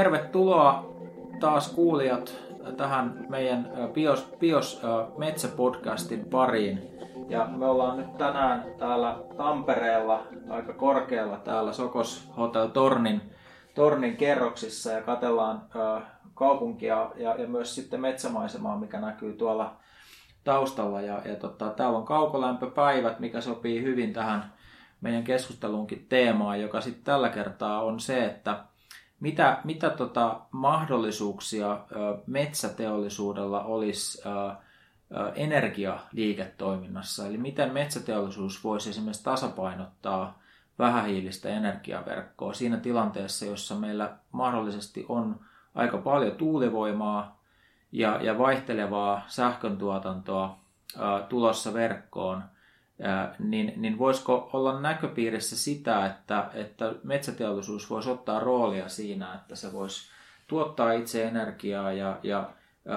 Tervetuloa taas kuulijat tähän meidän Bios, Bios Metsäpodcastin pariin. Ja me ollaan nyt tänään täällä Tampereella aika korkealla täällä Sokos Hotel Tornin, Tornin kerroksissa ja katellaan kaupunkia ja, ja myös sitten metsämaisemaa, mikä näkyy tuolla taustalla. Ja, ja tota, täällä on kaukolämpöpäivät, mikä sopii hyvin tähän meidän keskustelunkin teemaan, joka sitten tällä kertaa on se, että mitä, mitä tota mahdollisuuksia metsäteollisuudella olisi energialiiketoiminnassa? Eli miten metsäteollisuus voisi esimerkiksi tasapainottaa vähähiilistä energiaverkkoa siinä tilanteessa, jossa meillä mahdollisesti on aika paljon tuulivoimaa ja, ja vaihtelevaa sähköntuotantoa tulossa verkkoon – niin, niin voisiko olla näköpiirissä sitä, että, että metsäteollisuus voisi ottaa roolia siinä, että se voisi tuottaa itse energiaa ja, ja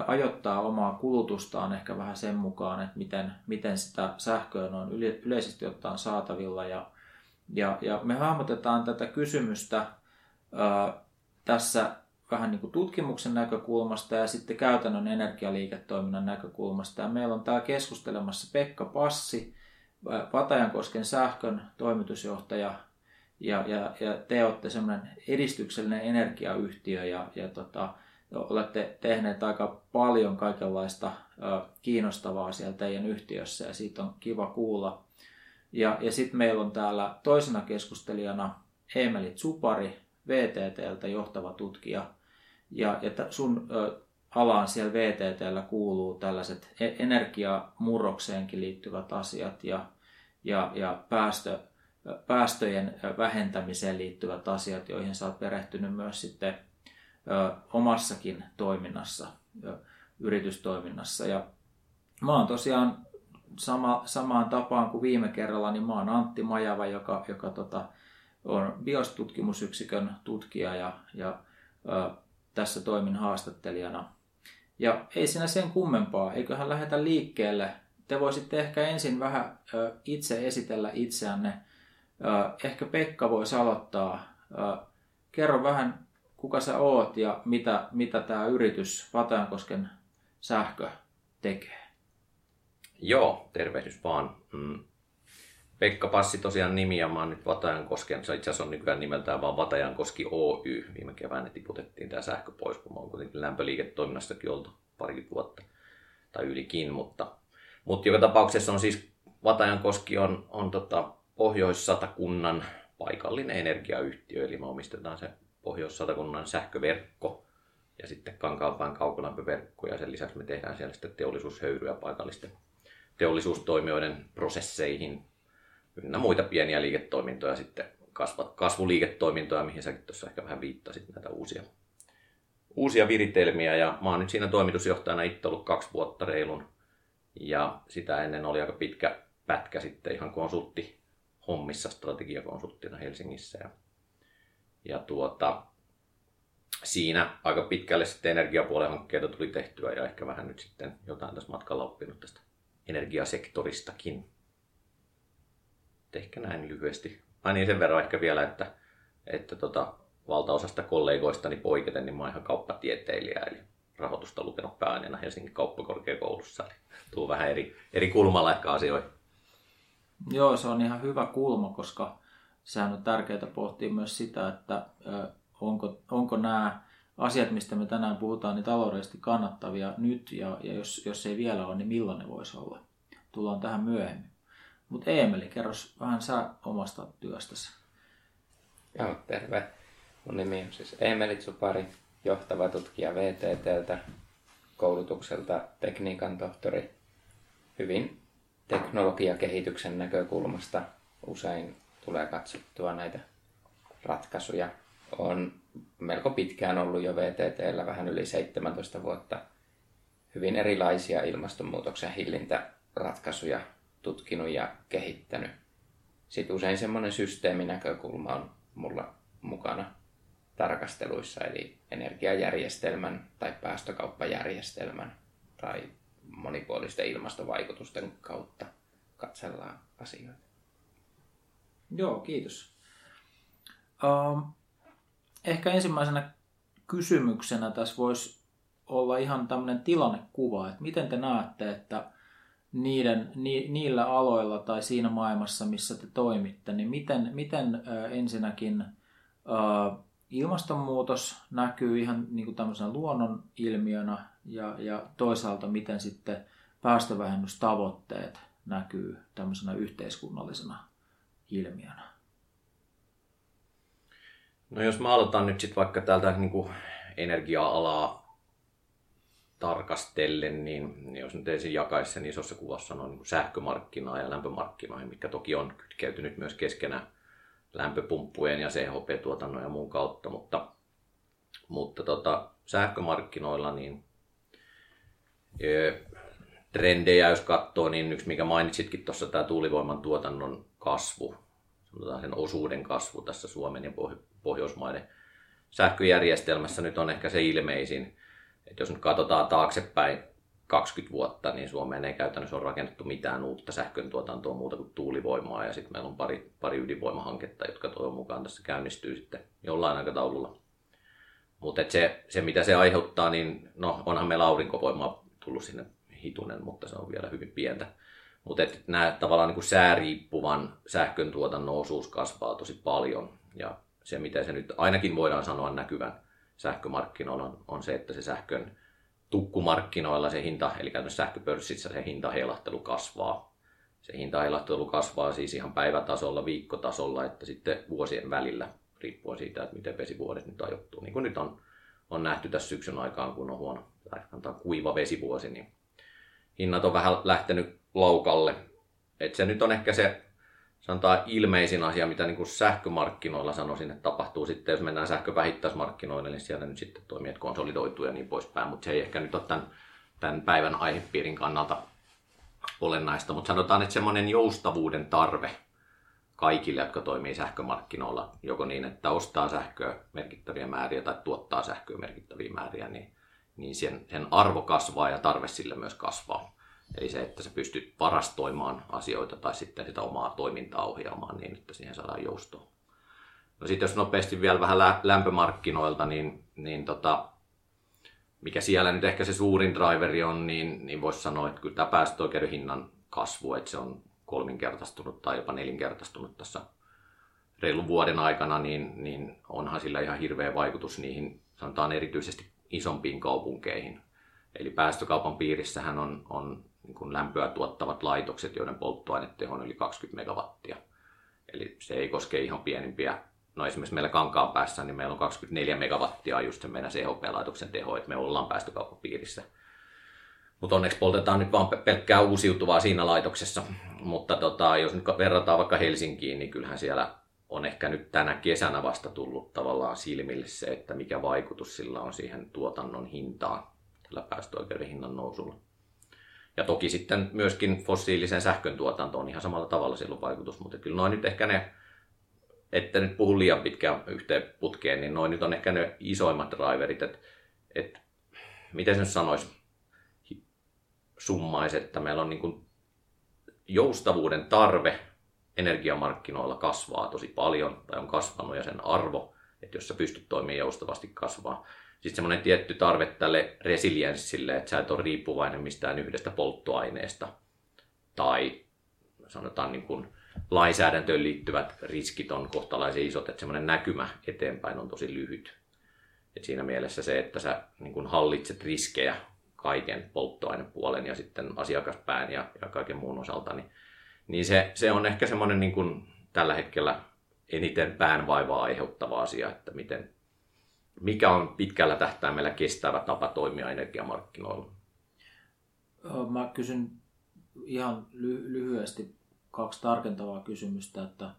ajoittaa omaa kulutustaan ehkä vähän sen mukaan, että miten, miten sitä sähköä on yleisesti ottaen saatavilla. Ja, ja, ja me hahmotetaan tätä kysymystä ää, tässä vähän niin kuin tutkimuksen näkökulmasta ja sitten käytännön energialiiketoiminnan näkökulmasta. Ja meillä on täällä keskustelemassa Pekka Passi, Vatajankosken sähkön toimitusjohtaja ja, ja, ja te olette semmoinen edistyksellinen energiayhtiö ja, ja tota, olette tehneet aika paljon kaikenlaista ö, kiinnostavaa siellä teidän yhtiössä ja siitä on kiva kuulla. Ja, ja sitten meillä on täällä toisena keskustelijana Emeli Tsupari, VTTltä johtava tutkija. Ja, ja sun ö, alaan siellä VTTllä kuuluu tällaiset e-, energiamurrokseenkin liittyvät asiat ja, ja, ja päästö, päästöjen vähentämiseen liittyvät asiat, joihin sä oot perehtynyt myös sitten ö, omassakin toiminnassa, ö, yritystoiminnassa. Ja mä oon tosiaan sama, samaan tapaan kuin viime kerralla, niin mä oon Antti Majava, joka, joka tota, on biostutkimusyksikön tutkija ja, ja ö, tässä toimin haastattelijana. Ja ei siinä sen kummempaa, eiköhän lähdetä liikkeelle te voisitte ehkä ensin vähän itse esitellä itseänne. Ehkä Pekka voisi aloittaa. Kerro vähän, kuka sä oot ja mitä, mitä tämä yritys Vatajankosken sähkö tekee. Joo, tervehdys vaan. Mm. Pekka Passi tosiaan nimi ja mä oon nyt Vatajankosken, se itse asiassa on nykyään nimeltään vaan Vatajankoski Oy. Viime keväänä tiputettiin tämä sähkö pois, kun mä oon kuitenkin lämpöliiketoiminnassakin oltu pari vuotta tai ylikin, mutta mutta joka tapauksessa on siis Vatajankoski on, on tota Pohjois-Satakunnan paikallinen energiayhtiö, eli me omistetaan se Pohjois-Satakunnan sähköverkko ja sitten Kankaanpään kaukolämpöverkko ja sen lisäksi me tehdään siellä sitten teollisuushöyryä paikallisten teollisuustoimijoiden prosesseihin ynnä muita pieniä liiketoimintoja sitten kasvat, kasvuliiketoimintoja, mihin säkin tuossa ehkä vähän viittasit näitä uusia, uusia viritelmiä. Ja mä oon nyt siinä toimitusjohtajana itse ollut kaksi vuotta reilun ja sitä ennen oli aika pitkä pätkä sitten ihan konsultti hommissa strategiakonsulttina Helsingissä. Ja, ja tuota, siinä aika pitkälle sitten energiapuolen hankkeita tuli tehtyä ja ehkä vähän nyt sitten jotain tässä matkalla oppinut tästä energiasektoristakin. Ehkä näin lyhyesti. Ai niin sen verran ehkä vielä, että, että tota, valtaosasta kollegoistani poiketen, niin mä oon ihan kauppatieteilijä, eli rahoitusta lukenut pääaineena Helsingin kauppakorkeakoulussa. Eli tuu vähän eri, eri kulmalla ehkä asioihin. Joo, se on ihan hyvä kulma, koska sehän on tärkeää pohtia myös sitä, että onko, onko nämä asiat, mistä me tänään puhutaan, niin taloudellisesti kannattavia nyt, ja, ja jos, jos ei vielä ole, niin milloin ne voisi olla. Tullaan tähän myöhemmin. Mutta Eemeli, kerros vähän sä omasta työstäsi. Joo, terve. Mun nimi on siis Eemeli Tsupari, johtava tutkija VTTltä, koulutukselta tekniikan tohtori, hyvin teknologiakehityksen näkökulmasta usein tulee katsottua näitä ratkaisuja. On melko pitkään ollut jo VTTllä vähän yli 17 vuotta hyvin erilaisia ilmastonmuutoksen hillintäratkaisuja tutkinut ja kehittänyt. Sitten usein semmoinen systeeminäkökulma on mulla mukana tarkasteluissa, eli energiajärjestelmän tai päästökauppajärjestelmän tai monipuolisten ilmastovaikutusten kautta katsellaan asioita. Joo, kiitos. Um, ehkä ensimmäisenä kysymyksenä tässä voisi olla ihan tämmöinen tilannekuva, että miten te näette, että niiden, ni, niillä aloilla tai siinä maailmassa, missä te toimitte, niin miten, miten ensinnäkin ilmastonmuutos näkyy ihan niin kuin tämmöisenä luonnon ilmiönä ja, ja toisaalta miten sitten päästövähennystavoitteet näkyy tämmöisenä yhteiskunnallisena ilmiönä? No jos mä aloitan nyt sitten vaikka täältä niin kuin energia-alaa tarkastellen, niin, jos nyt ensin jakaisi sen isossa kuvassa noin niin sähkömarkkinaa ja lämpömarkkinoihin, mikä toki on kytkeytynyt myös keskenään lämpöpumppujen ja CHP-tuotannon ja muun kautta, mutta, mutta tota, sähkömarkkinoilla niin e, trendejä, jos katsoo, niin yksi mikä mainitsitkin tuossa tämä tuulivoiman tuotannon kasvu, sanotaan sen osuuden kasvu tässä Suomen ja Pohjoismaiden sähköjärjestelmässä nyt on ehkä se ilmeisin. Että jos nyt katsotaan taaksepäin 20 vuotta, niin Suomeen ei käytännössä ole rakennettu mitään uutta sähkön tuotantoa muuta kuin tuulivoimaa. Ja sitten meillä on pari, pari ydinvoimahanketta, jotka toivon mukaan tässä käynnistyy sitten jollain aikataululla. Mutta se, se, mitä se aiheuttaa, niin no, onhan meillä aurinkovoimaa tullut sinne hitunen, mutta se on vielä hyvin pientä. Mutta nämä tavallaan niin sääriippuvan sähkön tuotannon osuus kasvaa tosi paljon. Ja se, mitä se nyt ainakin voidaan sanoa näkyvän sähkömarkkinoilla, on, on se, että se sähkön tukkumarkkinoilla se hinta, eli käytännössä sähköpörssissä se hintaheilahtelu kasvaa. Se hintaheilahtelu kasvaa siis ihan päivätasolla, viikkotasolla, että sitten vuosien välillä, riippuen siitä, että miten vesivuodet nyt ajoittuu. Niin kuin nyt on, on nähty tässä syksyn aikaan, kun on huono tai kuiva vesivuosi, niin hinnat on vähän lähtenyt laukalle. Et se nyt on ehkä se sanotaan ilmeisin asia, mitä niin kuin sähkömarkkinoilla sanoisin, että tapahtuu sitten, jos mennään sähkövähittäismarkkinoille, niin siellä nyt sitten toimijat konsolidoituu ja niin poispäin, mutta se ei ehkä nyt ole tämän, tämän päivän aihepiirin kannalta olennaista, mutta sanotaan, että semmoinen joustavuuden tarve kaikille, jotka toimii sähkömarkkinoilla, joko niin, että ostaa sähköä merkittäviä määriä tai tuottaa sähköä merkittäviä määriä, niin, niin sen, sen arvo kasvaa ja tarve sille myös kasvaa. Eli se, että sä pystyt varastoimaan asioita tai sitten sitä omaa toimintaa ohjaamaan niin, että siihen saadaan joustoa. No sitten jos nopeasti vielä vähän lämpömarkkinoilta, niin, niin tota, mikä siellä nyt ehkä se suurin driveri on, niin, niin voisi sanoa, että kyllä tämä päästöoikeuden hinnan kasvu, että se on kolminkertaistunut tai jopa nelinkertaistunut tässä reilun vuoden aikana, niin, niin onhan sillä ihan hirveä vaikutus niihin, sanotaan erityisesti isompiin kaupunkeihin. Eli päästökaupan piirissähän on, on niin kuin lämpöä tuottavat laitokset, joiden polttoaineteho on yli 20 megawattia. Eli se ei koske ihan pienimpiä. No esimerkiksi meillä kankaan päässä, niin meillä on 24 megawattia just se meidän CHP-laitoksen teho, että me ollaan päästökaupan piirissä. Mutta onneksi poltetaan nyt vaan pelkkää uusiutuvaa siinä laitoksessa. Mutta tota, jos nyt verrataan vaikka Helsinkiin, niin kyllähän siellä on ehkä nyt tänä kesänä vasta tullut tavallaan silmille se, että mikä vaikutus sillä on siihen tuotannon hintaan tällä päästöoikeuden hinnan nousulla. Ja toki sitten myöskin fossiilisen sähkön tuotantoon ihan samalla tavalla silloin vaikutus, mutta kyllä noin nyt ehkä ne, että nyt puhu liian pitkään yhteen putkeen, niin noin nyt on ehkä ne isoimmat driverit, että, että miten se nyt sanoisi, summaisi, että meillä on niin kuin joustavuuden tarve energiamarkkinoilla kasvaa tosi paljon, tai on kasvanut ja sen arvo, että jos sä pystyt toimimaan joustavasti kasvaa, sitten semmoinen tietty tarve tälle resilienssille, että sä et ole riippuvainen mistään yhdestä polttoaineesta. Tai sanotaan niin kuin lainsäädäntöön liittyvät riskit on kohtalaisen isot, että semmoinen näkymä eteenpäin on tosi lyhyt. Et siinä mielessä se, että sä niin kuin hallitset riskejä kaiken polttoainepuolen ja sitten asiakaspään ja, ja kaiken muun osalta, niin, niin se, se on ehkä semmoinen niin kuin tällä hetkellä eniten päänvaivaa aiheuttava asia, että miten, mikä on pitkällä tähtäimellä kestävä tapa toimia energiamarkkinoilla? Mä kysyn ihan ly- lyhyesti kaksi tarkentavaa kysymystä, että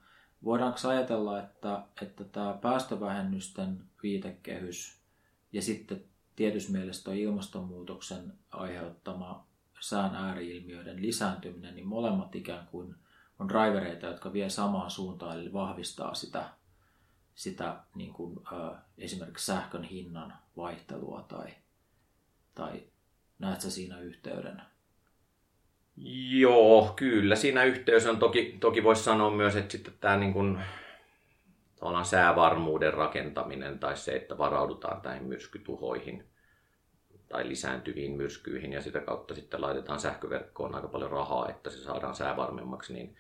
voidaanko ajatella, että, että tämä päästövähennysten viitekehys ja sitten tietyssä mielessä ilmastonmuutoksen aiheuttama sään ääriilmiöiden lisääntyminen, niin molemmat ikään kuin on drivereita, jotka vie samaan suuntaan, eli vahvistaa sitä sitä niin kuin, ö, esimerkiksi sähkön hinnan vaihtelua tai, tai näet sä siinä yhteyden? Joo, kyllä. Siinä yhteys on toki, toki voisi sanoa myös, että sitten tämä niin kuin, säävarmuuden rakentaminen tai se, että varaudutaan näihin myrskytuhoihin tai lisääntyviin myrskyihin ja sitä kautta sitten laitetaan sähköverkkoon aika paljon rahaa, että se saadaan säävarmemmaksi, niin,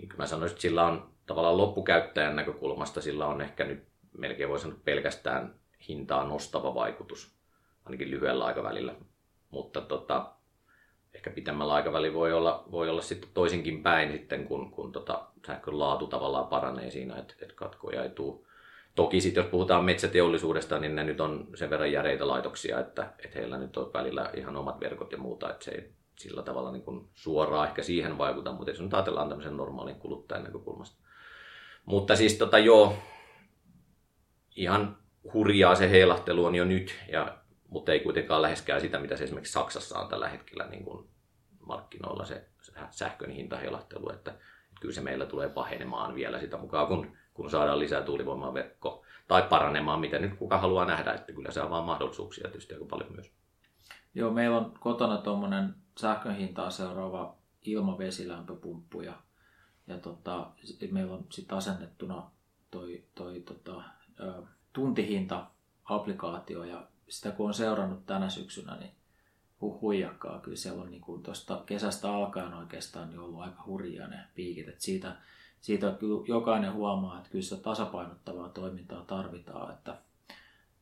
niin mä sanoisin, että sillä on tavallaan loppukäyttäjän näkökulmasta sillä on ehkä nyt melkein voi sanoa pelkästään hintaa nostava vaikutus, ainakin lyhyellä aikavälillä. Mutta tota, ehkä pitemmällä aikavälillä voi olla, voi olla sitten toisinkin päin sitten, kun, kun tota sähkön laatu tavallaan paranee siinä, että, että katkoja ei tule. Toki sitten jos puhutaan metsäteollisuudesta, niin ne nyt on sen verran järeitä laitoksia, että, että heillä nyt on välillä ihan omat verkot ja muuta, että se ei sillä tavalla niin kuin suoraan ehkä siihen vaikuta, mutta jos nyt ajatellaan tämmöisen normaalin kuluttajan näkökulmasta. Mutta siis tota joo, ihan hurjaa se heilahtelu on jo nyt, ja, mutta ei kuitenkaan läheskään sitä, mitä se esimerkiksi Saksassa on tällä hetkellä niin kuin markkinoilla se sähkön hintaheilahtelu, että, että kyllä se meillä tulee pahenemaan vielä sitä mukaan, kun, kun saadaan lisää tuulivoimaa verkko tai paranemaan, miten nyt kuka haluaa nähdä, että kyllä se avaa mahdollisuuksia tietysti aika paljon myös. Joo, meillä on kotona tuommoinen sähkön hintaa seuraava ilmavesilämpöpumppu ja, ja tota, meillä on sitten asennettuna toi, toi tota, tuntihinta-applikaatio ja sitä kun on seurannut tänä syksynä, niin hu- huijakkaa. Kyllä siellä on niin tuosta kesästä alkaen oikeastaan niin ollut aika hurjia ne piikit. Et siitä, siitä kyllä jokainen huomaa, että kyllä sitä tasapainottavaa toimintaa tarvitaan. Että,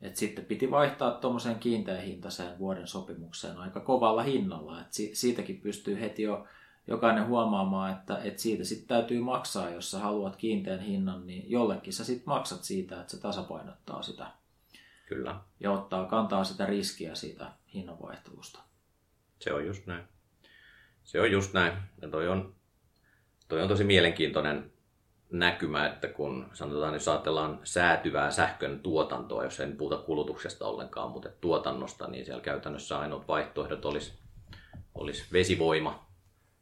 että sitten piti vaihtaa tuommoiseen kiinteähintaiseen vuoden sopimukseen aika kovalla hinnalla. Että siitäkin pystyy heti jo jokainen huomaamaan, että, että siitä sitten täytyy maksaa, jos sä haluat kiinteän hinnan, niin jollekin sä sitten maksat siitä, että se tasapainottaa sitä. Kyllä. Ja ottaa, kantaa sitä riskiä siitä hinnanvaihtelusta. Se on just näin. Se on just näin. Ja toi on, toi on tosi mielenkiintoinen näkymä, että kun sanotaan, jos ajatellaan säätyvää sähkön tuotantoa, jos en puhuta kulutuksesta ollenkaan, mutta tuotannosta, niin siellä käytännössä ainoat vaihtoehdot olisi, olisi vesivoima,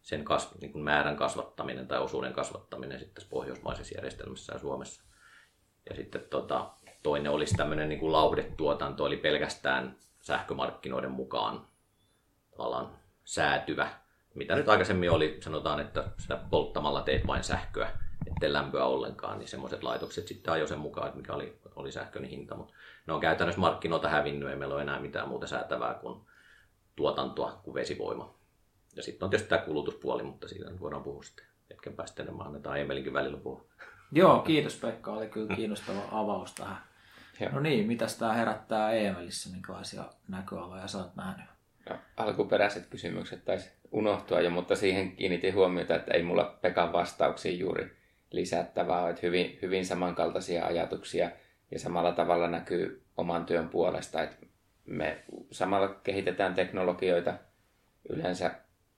sen kasv, niin kuin määrän kasvattaminen tai osuuden kasvattaminen sitten tässä pohjoismaisessa järjestelmässä ja Suomessa. Ja sitten tota, toinen olisi tämmöinen niin kuin lauhdetuotanto, eli pelkästään sähkömarkkinoiden mukaan tavallaan säätyvä. Mitä nyt aikaisemmin oli, sanotaan, että sitä polttamalla teet vain sähköä, ettei lämpöä ollenkaan, niin semmoiset laitokset sitten ajoi sen mukaan, että mikä oli, oli sähkön hinta. Mutta ne on käytännössä markkinoilta hävinnyt, ei meillä ole enää mitään muuta säätävää kuin tuotantoa kuin vesivoima. Ja sitten on tietysti tämä kulutuspuoli, mutta siitä voidaan puhua sitten hetken päästä enemmän. Annetaan Emelinkin välillä puhua. Joo, kiitos Pekka. Oli kyllä kiinnostava avaus tähän. Joo. No niin, mitäs tämä herättää Emelissä, minkälaisia näköaloja sä oot nähnyt? No, alkuperäiset kysymykset taisi unohtua jo, mutta siihen kiinnitin huomiota, että ei mulla Pekan vastauksiin juuri lisättävää, että hyvin, hyvin samankaltaisia ajatuksia ja samalla tavalla näkyy oman työn puolesta, että me samalla kehitetään teknologioita yleensä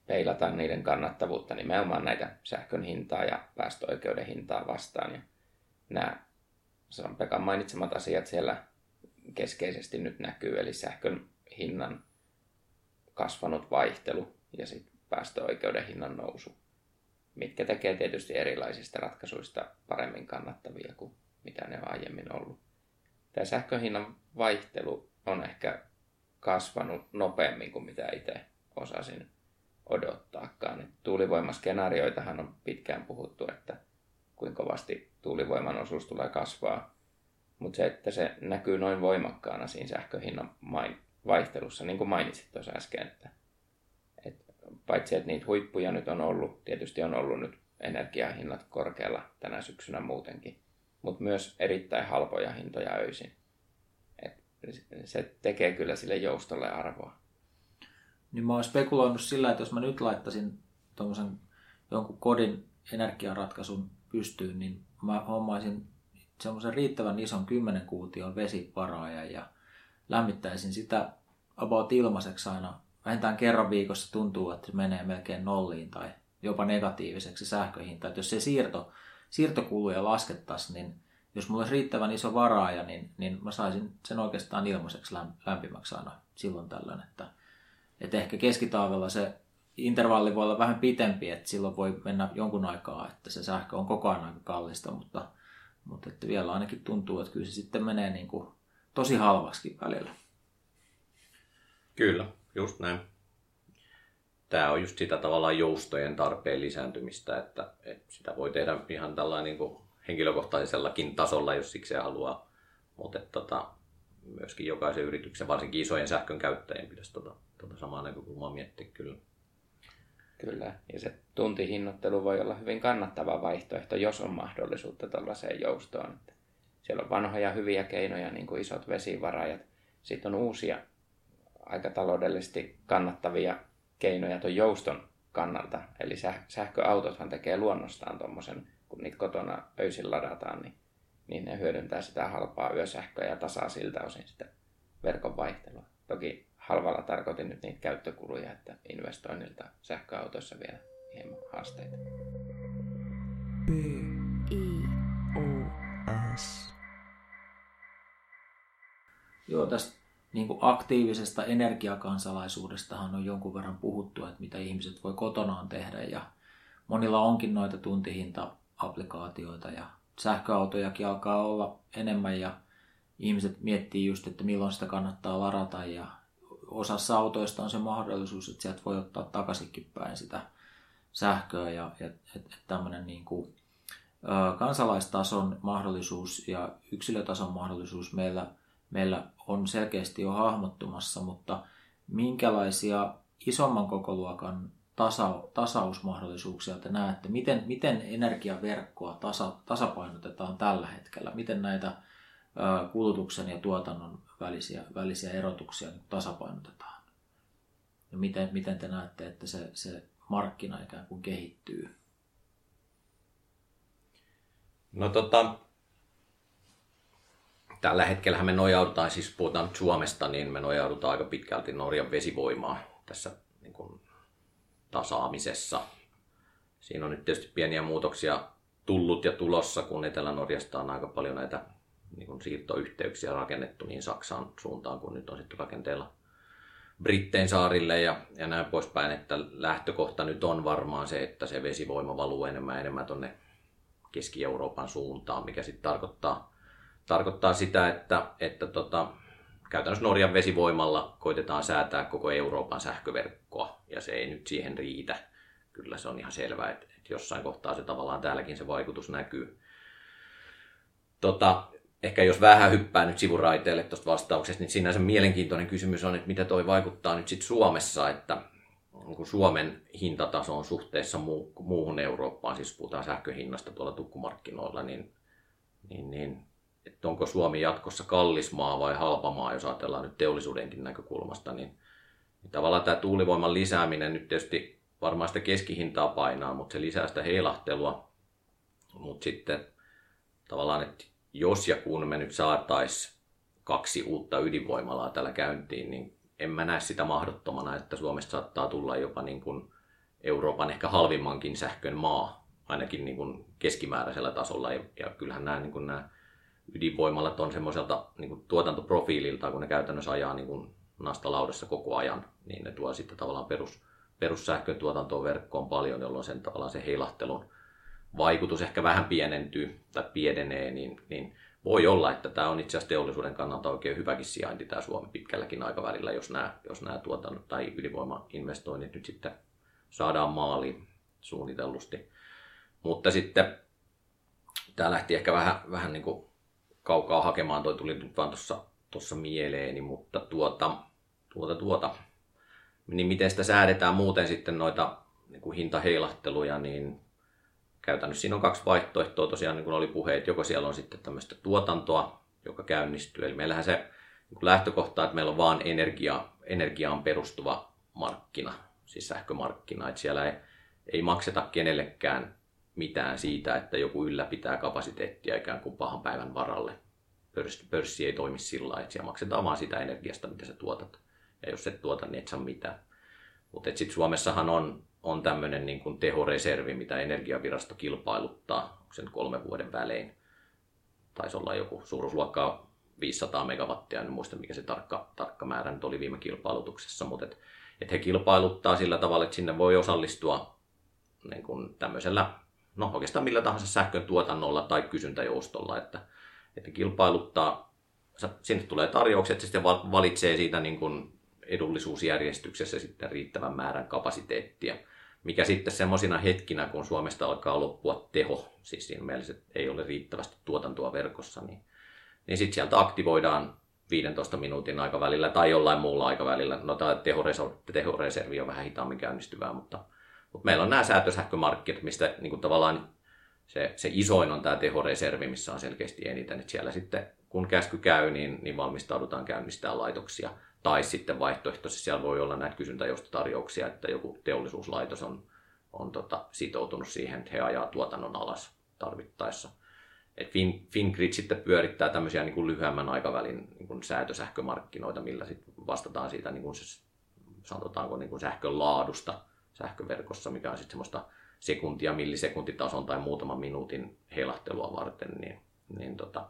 peilata niiden kannattavuutta nimenomaan näitä sähkön hintaa ja päästöoikeuden hintaa vastaan. Ja nämä se on Pekan mainitsemat asiat siellä keskeisesti nyt näkyy, eli sähkön hinnan kasvanut vaihtelu ja sitten päästöoikeuden hinnan nousu, mitkä tekee tietysti erilaisista ratkaisuista paremmin kannattavia kuin mitä ne on aiemmin ollut. Tämä sähkön hinnan vaihtelu on ehkä kasvanut nopeammin kuin mitä itse osasin odottaakaan. Tuulivoimaskenaarioitahan on pitkään puhuttu, että kuinka kovasti tuulivoiman osuus tulee kasvaa. Mutta se, että se näkyy noin voimakkaana siinä sähköhinnan vaihtelussa, niin kuin mainitsit tuossa äsken, että paitsi että niitä huippuja nyt on ollut, tietysti on ollut nyt energiahinnat korkealla tänä syksynä muutenkin, mutta myös erittäin halpoja hintoja öisin. Et se tekee kyllä sille joustolle arvoa. Niin mä oon spekuloinut sillä, että jos mä nyt laittaisin tuommoisen jonkun kodin energiaratkaisun pystyyn, niin mä hommaisin semmoisen riittävän ison 10 kuution vesivaraajan ja lämmittäisin sitä about ilmaiseksi aina. Vähintään kerran viikossa tuntuu, että se menee melkein nolliin tai jopa negatiiviseksi sähköhinta. Että jos se siirto, siirtokuluja laskettaisiin, niin jos mulla olisi riittävän iso varaaja, niin, niin mä saisin sen oikeastaan ilmaiseksi lämpimäksi aina silloin tällöin. Että, että ehkä keskitaavella se intervalli voi olla vähän pitempi, että silloin voi mennä jonkun aikaa, että se sähkö on koko ajan aika kallista, mutta, mutta että vielä ainakin tuntuu, että kyllä se sitten menee niin kuin tosi halvaksi välillä. Kyllä, just näin. tämä on just sitä tavallaan joustojen tarpeen lisääntymistä, että, että sitä voi tehdä ihan tällainen niin kuin henkilökohtaisellakin tasolla, jos siksi haluaa. Mutta tota, myöskin jokaisen yrityksen, varsinkin isojen sähkön käyttäjien, pitäisi tota, tota samaa näkökulmaa miettiä kyllä. Kyllä, ja se tuntihinnoittelu voi olla hyvin kannattava vaihtoehto, jos on mahdollisuutta tällaiseen joustoon. Siellä on vanhoja hyviä keinoja, niin kuin isot vesivarajat. Sitten on uusia aika taloudellisesti kannattavia keinoja tuon jouston kannalta. Eli sähköautothan tekee luonnostaan tuommoisen, kun niitä kotona öisin ladataan, niin, niin ne hyödyntää sitä halpaa yösähköä ja tasaa siltä osin sitä verkon vaihtelua. Toki halvalla tarkoitin nyt niitä käyttökuluja, että investoinnilta sähköautoissa vielä hieman haasteita. B I O S. Joo, tästä niin kuin aktiivisesta energiakansalaisuudestahan on jonkun verran puhuttu, että mitä ihmiset voi kotonaan tehdä. Ja monilla onkin noita tuntihinta-applikaatioita ja sähköautojakin alkaa olla enemmän ja ihmiset miettii just, että milloin sitä kannattaa varata. Ja osassa autoista on se mahdollisuus, että sieltä voi ottaa takaisinkin päin sitä sähköä ja tämmöinen niin kuin, kansalaistason mahdollisuus ja yksilötason mahdollisuus meillä, meillä on selkeästi jo hahmottumassa, mutta minkälaisia isomman kokoluokan tasa, tasausmahdollisuuksia te näette? Miten, miten energiaverkkoa tasa, tasapainotetaan tällä hetkellä? Miten näitä kulutuksen ja tuotannon välisiä, välisiä erotuksia niin tasapainotetaan? Ja miten, miten te näette, että se, se markkina ikään kuin kehittyy? No tota, tällä hetkellä me nojaudutaan, siis puhutaan nyt Suomesta, niin me nojaudutaan aika pitkälti Norjan vesivoimaa tässä niin kuin, tasaamisessa. Siinä on nyt tietysti pieniä muutoksia tullut ja tulossa, kun Etelä-Norjasta on aika paljon näitä niin kuin siirtoyhteyksiä rakennettu niin Saksan suuntaan kuin nyt on sitten rakenteella Brittein saarille ja, ja näin poispäin, että lähtökohta nyt on varmaan se, että se vesivoima valuu enemmän enemmän tuonne Keski-Euroopan suuntaan, mikä sitten tarkoittaa, tarkoittaa sitä, että, että tota, käytännössä Norjan vesivoimalla koitetaan säätää koko Euroopan sähköverkkoa, ja se ei nyt siihen riitä. Kyllä se on ihan selvää, että, että jossain kohtaa se tavallaan täälläkin se vaikutus näkyy. Tota, ehkä jos vähän hyppää nyt sivuraiteelle tuosta vastauksesta, niin sinänsä mielenkiintoinen kysymys on, että mitä toi vaikuttaa nyt sitten Suomessa, että kun Suomen hintataso on suhteessa muu, muuhun Eurooppaan, siis puhutaan sähköhinnasta tuolla tukkumarkkinoilla, niin, niin, niin että onko Suomi jatkossa kallis maa vai halpa maa, jos ajatellaan nyt teollisuudenkin näkökulmasta, niin, niin tavallaan tämä tuulivoiman lisääminen nyt tietysti varmaan sitä keskihintaa painaa, mutta se lisää sitä heilahtelua, mutta sitten tavallaan, että jos ja kun me nyt saataisiin kaksi uutta ydinvoimalaa tällä käyntiin, niin en mä näe sitä mahdottomana, että Suomesta saattaa tulla jopa niin kuin Euroopan ehkä halvimmankin sähkön maa, ainakin niin kuin keskimääräisellä tasolla. Ja, ja kyllähän nämä, niin kuin nämä ydinvoimalat on semmoiselta niin kuin tuotantoprofiililta, kun ne käytännössä ajaa niin kuin nastalaudassa koko ajan, niin ne tuo sitten tavallaan perus, perussähkön tuotantoon verkkoon paljon, jolloin sen tavallaan se heilahtelun vaikutus ehkä vähän pienentyy tai pienenee, niin, niin voi olla, että tämä on itse asiassa teollisuuden kannalta oikein hyväkin sijainti tämä Suomi pitkälläkin aikavälillä, jos nämä, jos nämä tuotannot tai ydinvoimainvestoinnit nyt sitten saadaan maaliin suunnitellusti. Mutta sitten tämä lähti ehkä vähän, vähän niin kuin kaukaa hakemaan, toi tuli nyt vaan tuossa, tuossa mieleeni, mutta tuota, tuota, tuota, niin miten sitä säädetään muuten sitten noita niin kuin hintaheilahteluja, niin käytännössä siinä on kaksi vaihtoehtoa. Tosiaan, niin kuin oli puhe, että joko siellä on sitten tämmöistä tuotantoa, joka käynnistyy. Eli meillähän se niin lähtökohta, että meillä on vaan energia, energiaan perustuva markkina, siis sähkömarkkina, että siellä ei, ei makseta kenellekään mitään siitä, että joku ylläpitää kapasiteettia ikään kuin pahan päivän varalle. Pörssi, pörssi ei toimi sillä lailla, että siellä maksetaan vaan sitä energiasta, mitä sä tuotat. Ja jos et tuota, niin et saa mitään. Mutta sitten Suomessahan on on tämmöinen niin tehoreservi, mitä energiavirasto kilpailuttaa sen kolmen vuoden välein. Taisi olla joku suuruusluokkaa 500 megawattia, en muista mikä se tarkka, tarkka määrä nyt oli viime kilpailutuksessa, mutta et, et he kilpailuttaa sillä tavalla, että sinne voi osallistua niin kuin tämmöisellä, no oikeastaan millä tahansa sähkön tuotannolla tai kysyntäjoustolla, että, että kilpailuttaa, sinne tulee tarjoukset, se sitten valitsee siitä niin kuin edullisuusjärjestyksessä sitten riittävän määrän kapasiteettia, mikä sitten semmoisina hetkinä, kun Suomesta alkaa loppua teho, siis siinä mielessä, että ei ole riittävästi tuotantoa verkossa, niin, niin sitten sieltä aktivoidaan 15 minuutin aikavälillä tai jollain muulla aikavälillä. No tämä tehoreservi on vähän hitaammin käynnistyvää, mutta, mutta meillä on nämä säätösähkömarkkinat, mistä niin kuin tavallaan se, se isoin on tämä tehoreservi, missä on selkeästi eniten. Että siellä sitten, kun käsky käy, niin, niin valmistaudutaan käynnistää laitoksia. Tai sitten vaihtoehtoisesti siellä voi olla näitä kysyntäjoustotarjouksia, että joku teollisuuslaitos on, on tota, sitoutunut siihen, että he ajaa tuotannon alas tarvittaessa. Et fin, Fingrid sitten pyörittää tämmöisiä niin kuin lyhyemmän aikavälin niin kuin säätösähkömarkkinoita, millä sitten vastataan siitä niin kuin se, sanotaanko niin kuin sähkön laadusta sähköverkossa, mikä on sitten semmoista sekuntia, millisekuntitason tai muutaman minuutin heilahtelua varten, niin, niin tota,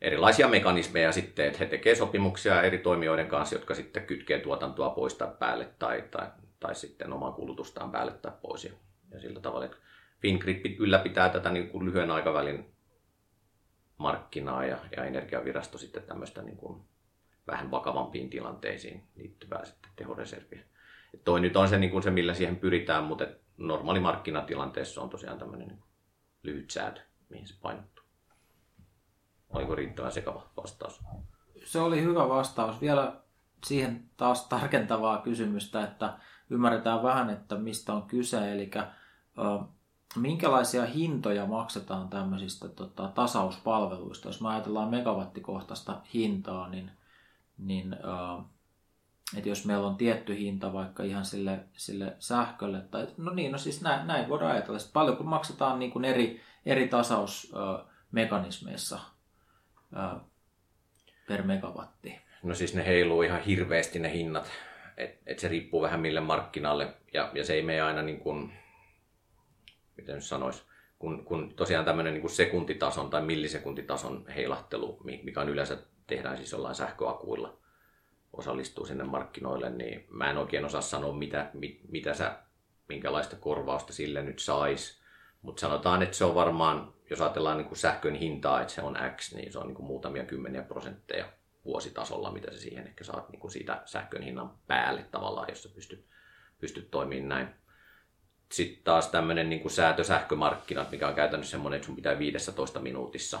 erilaisia mekanismeja sitten, että he tekevät sopimuksia eri toimijoiden kanssa, jotka sitten kytkee tuotantoa pois tai päälle tai, tai, tai sitten omaa kulutustaan päälle tai pois. Ja, ja sillä tavalla, että Fingrid ylläpitää tätä niin kuin lyhyen aikavälin markkinaa ja, ja energiavirasto sitten tämmöistä niin kuin vähän vakavampiin tilanteisiin liittyvää sitten tehoreserviä. Toi nyt on se, niin kuin se, millä siihen pyritään, mutta normaali markkinatilanteessa on tosiaan tämmöinen niin lyhyt säätö, mihin se painottuu. Oliko riittävän sekava vastaus? Se oli hyvä vastaus. Vielä siihen taas tarkentavaa kysymystä, että ymmärretään vähän, että mistä on kyse. Eli minkälaisia hintoja maksetaan tämmöisistä tota, tasauspalveluista? Jos me ajatellaan megawattikohtaista hintaa, niin, niin että jos meillä on tietty hinta vaikka ihan sille, sille sähkölle, tai no niin, no siis näin, näin voidaan ajatella. Paljon kun maksetaan niin kuin eri, eri tasausmekanismeissa per megawatti. No siis ne heiluu ihan hirveästi ne hinnat, että et se riippuu vähän mille markkinalle, ja, ja se ei mene aina niin kuin, miten nyt sanoisi, kun, kun tosiaan tämmöinen niin kuin sekuntitason tai millisekuntitason heilahtelu, mikä on yleensä tehdään siis jollain sähköakuilla, osallistuu sinne markkinoille, niin mä en oikein osaa sanoa, mitä, mit, mitä sä, minkälaista korvausta sille nyt sais. Mutta sanotaan, että se on varmaan, jos ajatellaan niin kuin sähkön hintaa, että se on X, niin se on niin kuin muutamia kymmeniä prosentteja vuositasolla, mitä sä siihen ehkä saat niin kuin siitä sähkön hinnan päälle tavallaan, jos sä pystyt, pystyt toimimaan näin. Sitten taas tämmöinen niin kuin säätösähkömarkkinat, mikä on käytännössä semmoinen, että sun pitää 15 minuutissa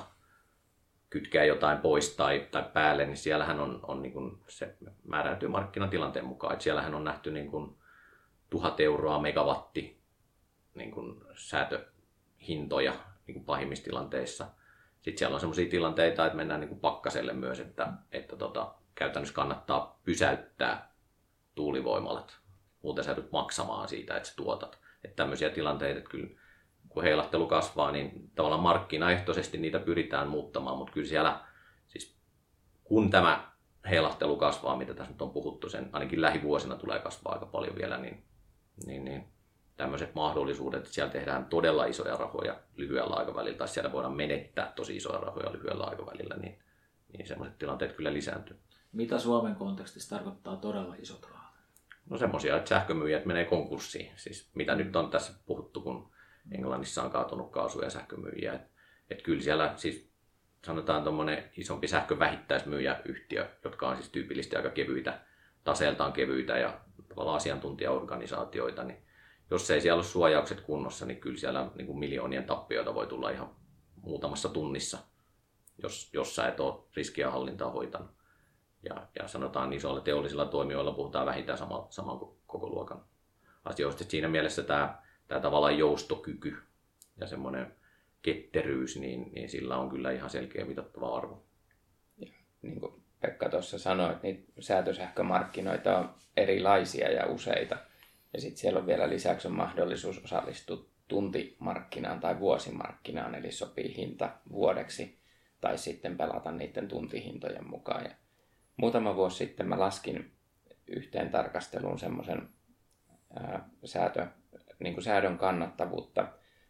kytkeä jotain pois tai, tai päälle, niin siellähän on, on niin kuin, se määräytyy markkinatilanteen mukaan. Että siellähän on nähty niin kuin, tuhat euroa megawatti niin kuin, säätöhintoja niin kuin pahimmissa tilanteissa. Sitten siellä on sellaisia tilanteita, että mennään niin kuin pakkaselle myös, että, että tota, käytännössä kannattaa pysäyttää tuulivoimalat. Muuten sä maksamaan siitä, että sä tuotat. Että tämmöisiä tilanteita, että kyllä kun heilahtelu kasvaa, niin tavallaan markkinaehtoisesti niitä pyritään muuttamaan, mutta kyllä siellä, siis kun tämä heilahtelu kasvaa, mitä tässä nyt on puhuttu, sen ainakin lähivuosina tulee kasvaa aika paljon vielä, niin, niin, niin tämmöiset mahdollisuudet, että siellä tehdään todella isoja rahoja lyhyellä aikavälillä, tai siellä voidaan menettää tosi isoja rahoja lyhyellä aikavälillä, niin, niin semmoiset tilanteet kyllä lisääntyy. Mitä Suomen kontekstissa tarkoittaa todella isot rahat? No semmoisia, että sähkömyyjät menee konkurssiin. Siis mitä nyt on tässä puhuttu, kun Englannissa on kaatunut kaasu- ja sähkömyyjiä. Et, et kyllä siellä siis sanotaan tuommoinen isompi sähkövähittäismyyjäyhtiö, jotka on siis tyypillisesti aika kevyitä, taseeltaan kevyitä ja tavallaan asiantuntijaorganisaatioita, niin jos ei siellä ole suojaukset kunnossa, niin kyllä siellä niin kuin miljoonien tappioita voi tulla ihan muutamassa tunnissa, jos, jos sä et ole riskiä hallintaa hoitanut. Ja, ja sanotaan isoilla teollisilla toimijoilla puhutaan vähintään sama, saman koko luokan asioista. Siinä mielessä tämä tämä tavallaan joustokyky ja semmoinen ketteryys, niin, niin sillä on kyllä ihan selkeä mitattava arvo. Ja, niin kuin Pekka tuossa sanoi, että niitä säätösähkömarkkinoita on erilaisia ja useita. Ja sitten siellä on vielä lisäksi on mahdollisuus osallistua tuntimarkkinaan tai vuosimarkkinaan, eli sopii hinta vuodeksi, tai sitten pelata niiden tuntihintojen mukaan. Ja muutama vuosi sitten mä laskin yhteen tarkasteluun semmoisen säätö, niin kuin säädön kannattavuutta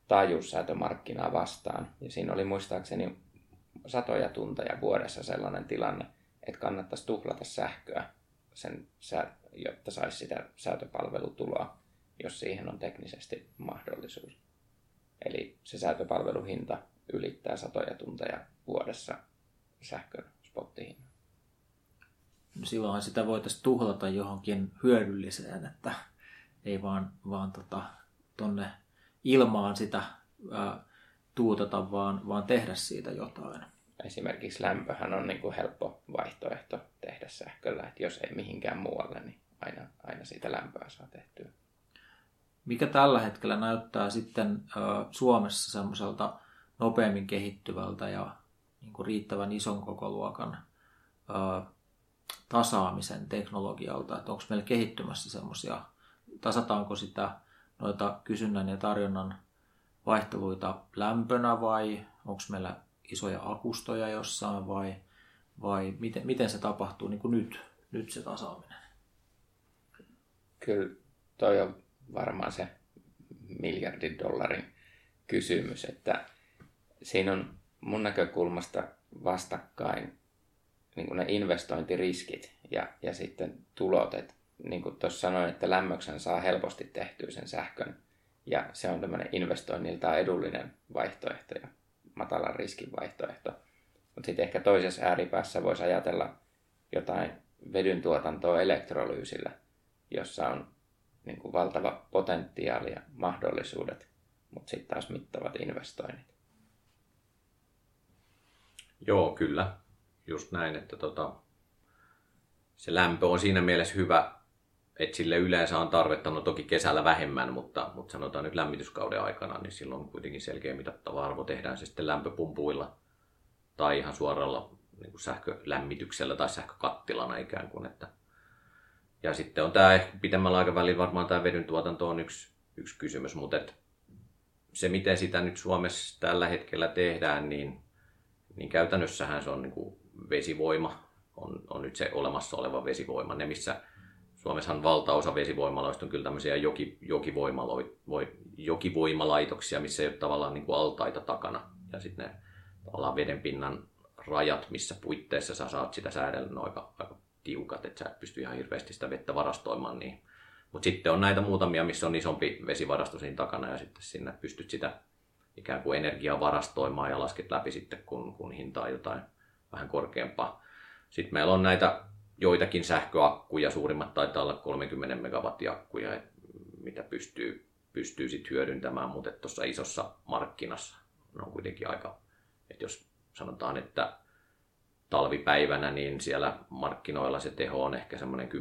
taajuussäätömarkkinaa vastaan. Ja siinä oli muistaakseni satoja tunteja vuodessa sellainen tilanne, että kannattaisi tuhlata sähköä, sen, jotta saisi sitä säätöpalvelutuloa, jos siihen on teknisesti mahdollisuus. Eli se säätöpalveluhinta ylittää satoja tunteja vuodessa sähkön spottihinnan. silloinhan sitä voitaisiin tuhlata johonkin hyödylliseen, että ei vaan, vaan tota, tonne ilmaan sitä ää, tuutata, vaan, vaan tehdä siitä jotain. Esimerkiksi lämpöhän on niin kuin helppo vaihtoehto tehdä sähköllä, että jos ei mihinkään muualle, niin aina, aina siitä lämpöä saa tehtyä. Mikä tällä hetkellä näyttää sitten ää, Suomessa semmoiselta nopeammin kehittyvältä ja niin kuin riittävän ison kokoluokan ää, tasaamisen teknologialta, että onko meillä kehittymässä semmoisia, tasataanko sitä noita kysynnän ja tarjonnan vaihteluita lämpönä vai onko meillä isoja akustoja jossain vai, vai miten, miten se tapahtuu niin kuin nyt, nyt se tasaaminen? Kyllä toi on varmaan se miljardin dollarin kysymys, että siinä on mun näkökulmasta vastakkain niin kuin ne investointiriskit ja, ja sitten tulot. Et, niin kuin tuossa sanoin, että lämmöksen saa helposti tehtyä sen sähkön ja se on tämmöinen investoinnilta edullinen vaihtoehto ja matalan riskin vaihtoehto. Mutta sitten ehkä toisessa ääripäässä voisi ajatella jotain vedyn tuotantoa elektrolyysillä, jossa on niin kuin valtava potentiaali ja mahdollisuudet, mutta sitten taas mittavat investoinnit. Joo, kyllä. Just näin, että tota, se lämpö on siinä mielessä hyvä, että sille yleensä on tarvetta, no toki kesällä vähemmän, mutta, mutta sanotaan nyt lämmityskauden aikana, niin silloin kuitenkin selkeä mitattava arvo. Tehdään se sitten lämpöpumpuilla tai ihan suoralla niin kuin sähkölämmityksellä tai sähkökattilana ikään kuin. Että. Ja sitten on tämä ehkä pitemmällä aikavälillä varmaan tämä vedyn tuotanto on yksi, yksi kysymys, mutta et se miten sitä nyt Suomessa tällä hetkellä tehdään, niin, niin käytännössähän se on niin kuin vesivoima, on, on nyt se olemassa oleva vesivoima. Ne, missä Suomessahan valtaosa vesivoimaloista on kyllä tämmöisiä joki, jokivoimalaitoksia, missä ei ole tavallaan niin kuin altaita takana. Ja sitten ne tavallaan vedenpinnan rajat, missä puitteissa sä saat sitä säädellä, on aika, aika tiukat, että sä et pysty ihan hirveästi sitä vettä varastoimaan. Niin. Mutta sitten on näitä muutamia, missä on isompi vesivarasto siinä takana ja sitten sinne pystyt sitä ikään kuin energiaa varastoimaan ja lasket läpi sitten, kun, kun hinta on jotain vähän korkeampaa. Sitten meillä on näitä joitakin sähköakkuja, suurimmat taitaa olla 30 megawattiakkuja, mitä pystyy, pystyy sit hyödyntämään, mutta tuossa isossa markkinassa on kuitenkin aika, että jos sanotaan, että talvipäivänä, niin siellä markkinoilla se teho on ehkä semmoinen 10-12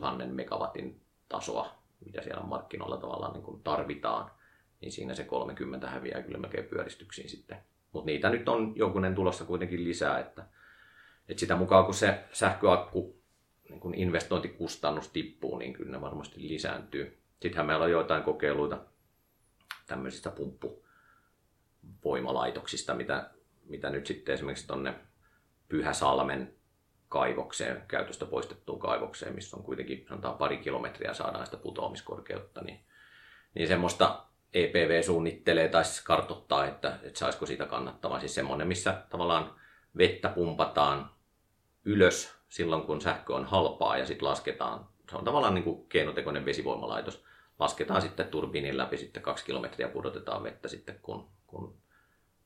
000 megawatin tasoa, mitä siellä markkinoilla tavallaan niin tarvitaan, niin siinä se 30 häviää kyllä melkein pyöristyksiin sitten. Mutta niitä nyt on jokunen tulossa kuitenkin lisää, että et sitä mukaan kun se sähköakku niin kun investointikustannus tippuu, niin kyllä ne varmasti lisääntyy. Sittenhän meillä on joitain kokeiluita tämmöisistä pumppuvoimalaitoksista, mitä, mitä nyt sitten esimerkiksi tuonne Pyhäsalmen kaivokseen, käytöstä poistettuun kaivokseen, missä on kuitenkin sanotaan pari kilometriä saadaan sitä putoamiskorkeutta, niin, niin semmoista EPV suunnittelee tai siis kartoittaa, että, että saisiko siitä kannattavaa. Siis semmoinen, missä tavallaan vettä pumpataan ylös silloin, kun sähkö on halpaa ja sitten lasketaan, se on tavallaan niin kuin keinotekoinen vesivoimalaitos, lasketaan sitten turbiinin läpi, sitten kaksi kilometriä pudotetaan vettä sitten, kun, kun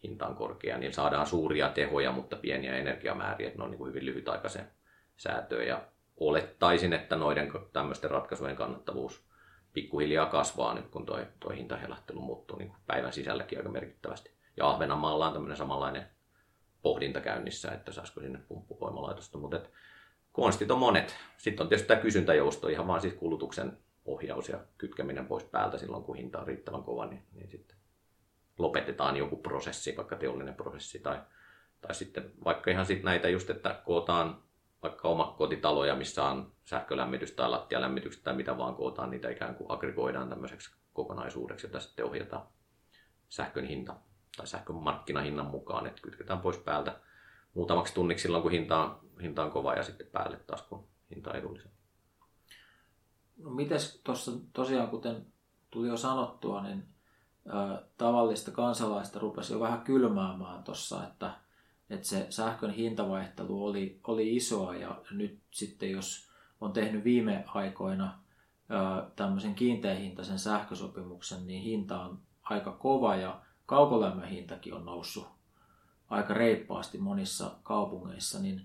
hinta on korkea, niin saadaan suuria tehoja, mutta pieniä energiamääriä, että ne on niin kuin hyvin lyhytaikaisen säätöön ja olettaisin, että noiden tämmöisten ratkaisujen kannattavuus pikkuhiljaa kasvaa nyt, kun tuo toi hintahelähtely muuttuu niin päivän sisälläkin aika merkittävästi. Ja Ahvenanmaalla on tämmöinen samanlainen pohdinta käynnissä, että saisiko sinne pumppuvoimalaitosta, mutta et, konstit on monet. Sitten on tietysti tämä kysyntäjousto, ihan vaan siis kulutuksen ohjaus ja kytkeminen pois päältä silloin, kun hinta on riittävän kova, niin, niin sitten lopetetaan joku prosessi, vaikka teollinen prosessi, tai, tai sitten vaikka ihan sitten näitä just, että kootaan vaikka omakotitaloja, missä on sähkölämmitys tai lattialämmitys tai mitä vaan kootaan, niitä ikään kuin aggregoidaan tämmöiseksi kokonaisuudeksi, jota sitten ohjataan sähkön hinta tai sähkön markkinahinnan mukaan, että kytketään pois päältä muutamaksi tunniksi silloin, kun hinta on, hinta on kova ja sitten päälle taas, kun hinta on edullisen. No mites tuossa tosiaan, kuten tuli jo sanottua, niin ö, tavallista kansalaista rupesi jo vähän kylmäämään tuossa, että, että se sähkön hintavaihtelu oli, oli isoa ja nyt sitten jos on tehnyt viime aikoina ö, tämmöisen kiinteähintaisen sähkösopimuksen, niin hinta on aika kova ja kaukolämmön hintakin on noussut aika reippaasti monissa kaupungeissa, niin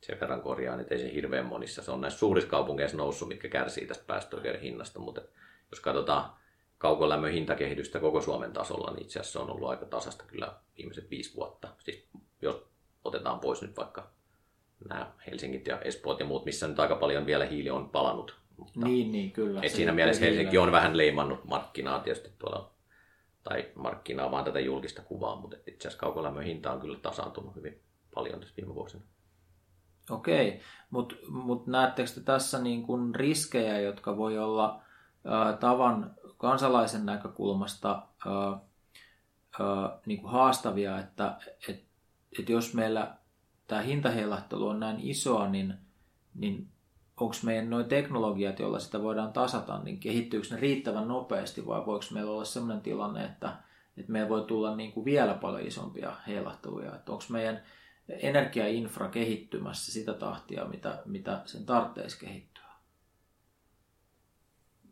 sen verran korjaan, että ei se hirveän monissa. Se on näissä suurissa kaupungeissa noussut, mitkä kärsii tästä päästöoikeuden hinnasta, mutta jos katsotaan kaukolämmön hintakehitystä koko Suomen tasolla, niin itse asiassa se on ollut aika tasasta kyllä viimeiset viisi vuotta. Siis jos otetaan pois nyt vaikka nämä Helsingit ja Espoot ja muut, missä nyt aika paljon vielä hiili on palannut. Mutta niin, niin, kyllä. Et siinä mielessä Helsinki on vähän leimannut markkinaa tietysti tuolla, tai markkinaa vaan tätä julkista kuvaa, mutta itse asiassa kaukolämmön hinta on kyllä tasaantunut hyvin paljon tässä viime vuosina. Okei, mutta mut näettekö te tässä niin kun riskejä, jotka voi olla ää, tavan kansalaisen näkökulmasta ää, ää, niin kuin haastavia, että et, et jos meillä tämä hintaheilahtelu on näin isoa, niin, niin onko meidän nuo teknologiat, joilla sitä voidaan tasata, niin kehittyykö ne riittävän nopeasti vai voiko meillä olla sellainen tilanne, että, että meillä voi tulla niin kuin vielä paljon isompia heilahteluja, että onko meidän energiainfra kehittymässä sitä tahtia, mitä, mitä sen tarvitsisi kehittyä?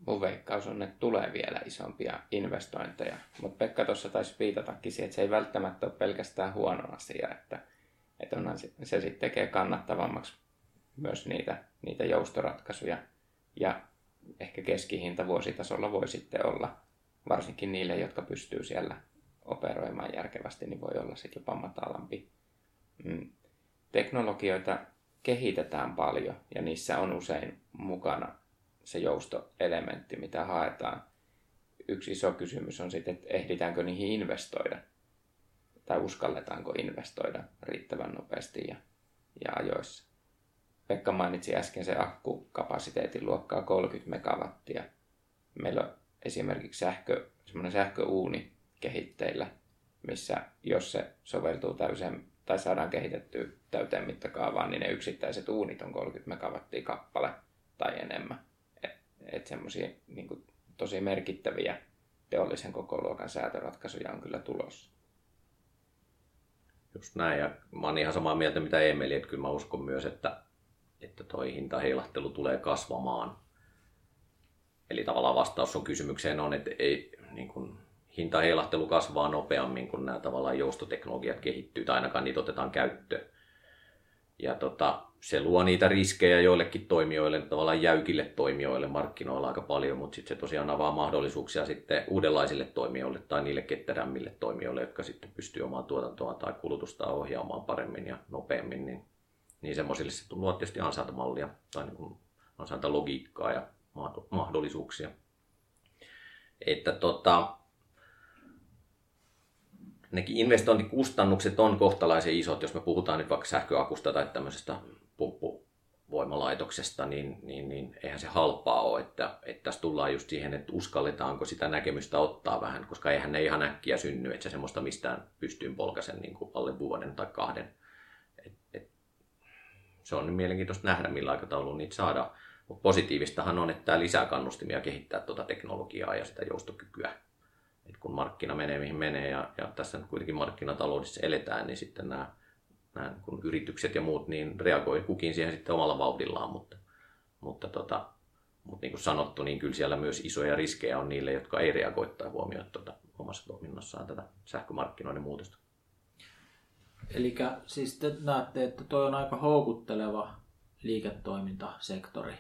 Mun veikkaus on, että tulee vielä isompia investointeja, mutta Pekka tuossa taisi viitatakin siihen, että se ei välttämättä ole pelkästään huono asia, että, että onhan se, se sitten tekee kannattavammaksi myös niitä, niitä joustoratkaisuja ja ehkä keskihinta vuositasolla voi sitten olla, varsinkin niille, jotka pystyy siellä operoimaan järkevästi, niin voi olla sitten jopa matalampi mm, teknologioita kehitetään paljon ja niissä on usein mukana se joustoelementti, mitä haetaan. Yksi iso kysymys on sitten, että ehditäänkö niihin investoida tai uskalletaanko investoida riittävän nopeasti ja, ja ajoissa. Pekka mainitsi äsken se akkukapasiteetin luokkaa 30 megawattia. Meillä on esimerkiksi sähkö, semmoinen sähköuuni kehitteillä, missä jos se soveltuu täysin tai saadaan kehitettyä täyteen mittakaavaan, niin ne yksittäiset uunit on 30 megawattia kappale tai enemmän. Että et semmoisia niin tosi merkittäviä teollisen koko luokan säätöratkaisuja on kyllä tulossa. Just näin, ja mä oon ihan samaa mieltä mitä Emeli, että kyllä mä uskon myös, että, että toi hintaheilahtelu tulee kasvamaan. Eli tavallaan vastaus on kysymykseen on, että ei, niin kuin, hintaheilahtelu kasvaa nopeammin, kun nämä tavallaan joustoteknologiat kehittyy, tai ainakaan niitä otetaan käyttöön. Ja tota, se luo niitä riskejä joillekin toimijoille, tavallaan jäykille toimijoille markkinoilla aika paljon, mutta sitten se tosiaan avaa mahdollisuuksia sitten uudenlaisille toimijoille tai niille ketterämmille toimijoille, jotka sitten pystyy omaa tuotantoa tai kulutusta ohjaamaan paremmin ja nopeammin, niin, niin semmoisille se luo tietysti ansaintamallia tai niin ansaintalogiikkaa ja mahdollisuuksia. Että tota, nekin investointikustannukset on kohtalaisen isot, jos me puhutaan nyt vaikka sähköakusta tai tämmöisestä pumppuvoimalaitoksesta, niin, niin, niin eihän se halpaa ole, että, että tässä tullaan just siihen, että uskalletaanko sitä näkemystä ottaa vähän, koska eihän ne ihan äkkiä synny, että se semmoista mistään pystyyn polkaisen niin kuin alle vuoden tai kahden. Et, et, se on mielenkiintoista nähdä, millä aikataululla niitä saadaan. Mutta positiivistahan on, että tämä lisää kannustimia kehittää tuota teknologiaa ja sitä joustokykyä että kun markkina menee mihin menee ja, ja tässä nyt kuitenkin markkinataloudessa eletään, niin sitten nämä, nämä kun yritykset ja muut niin reagoi kukin siihen sitten omalla vauhdillaan, mutta, mutta, tota, mutta niin kuin sanottu, niin kyllä siellä myös isoja riskejä on niille, jotka ei reagoi tai tuota omassa toiminnassaan tätä sähkömarkkinoiden muutosta. Eli siis te näette, että toi on aika houkutteleva liiketoimintasektori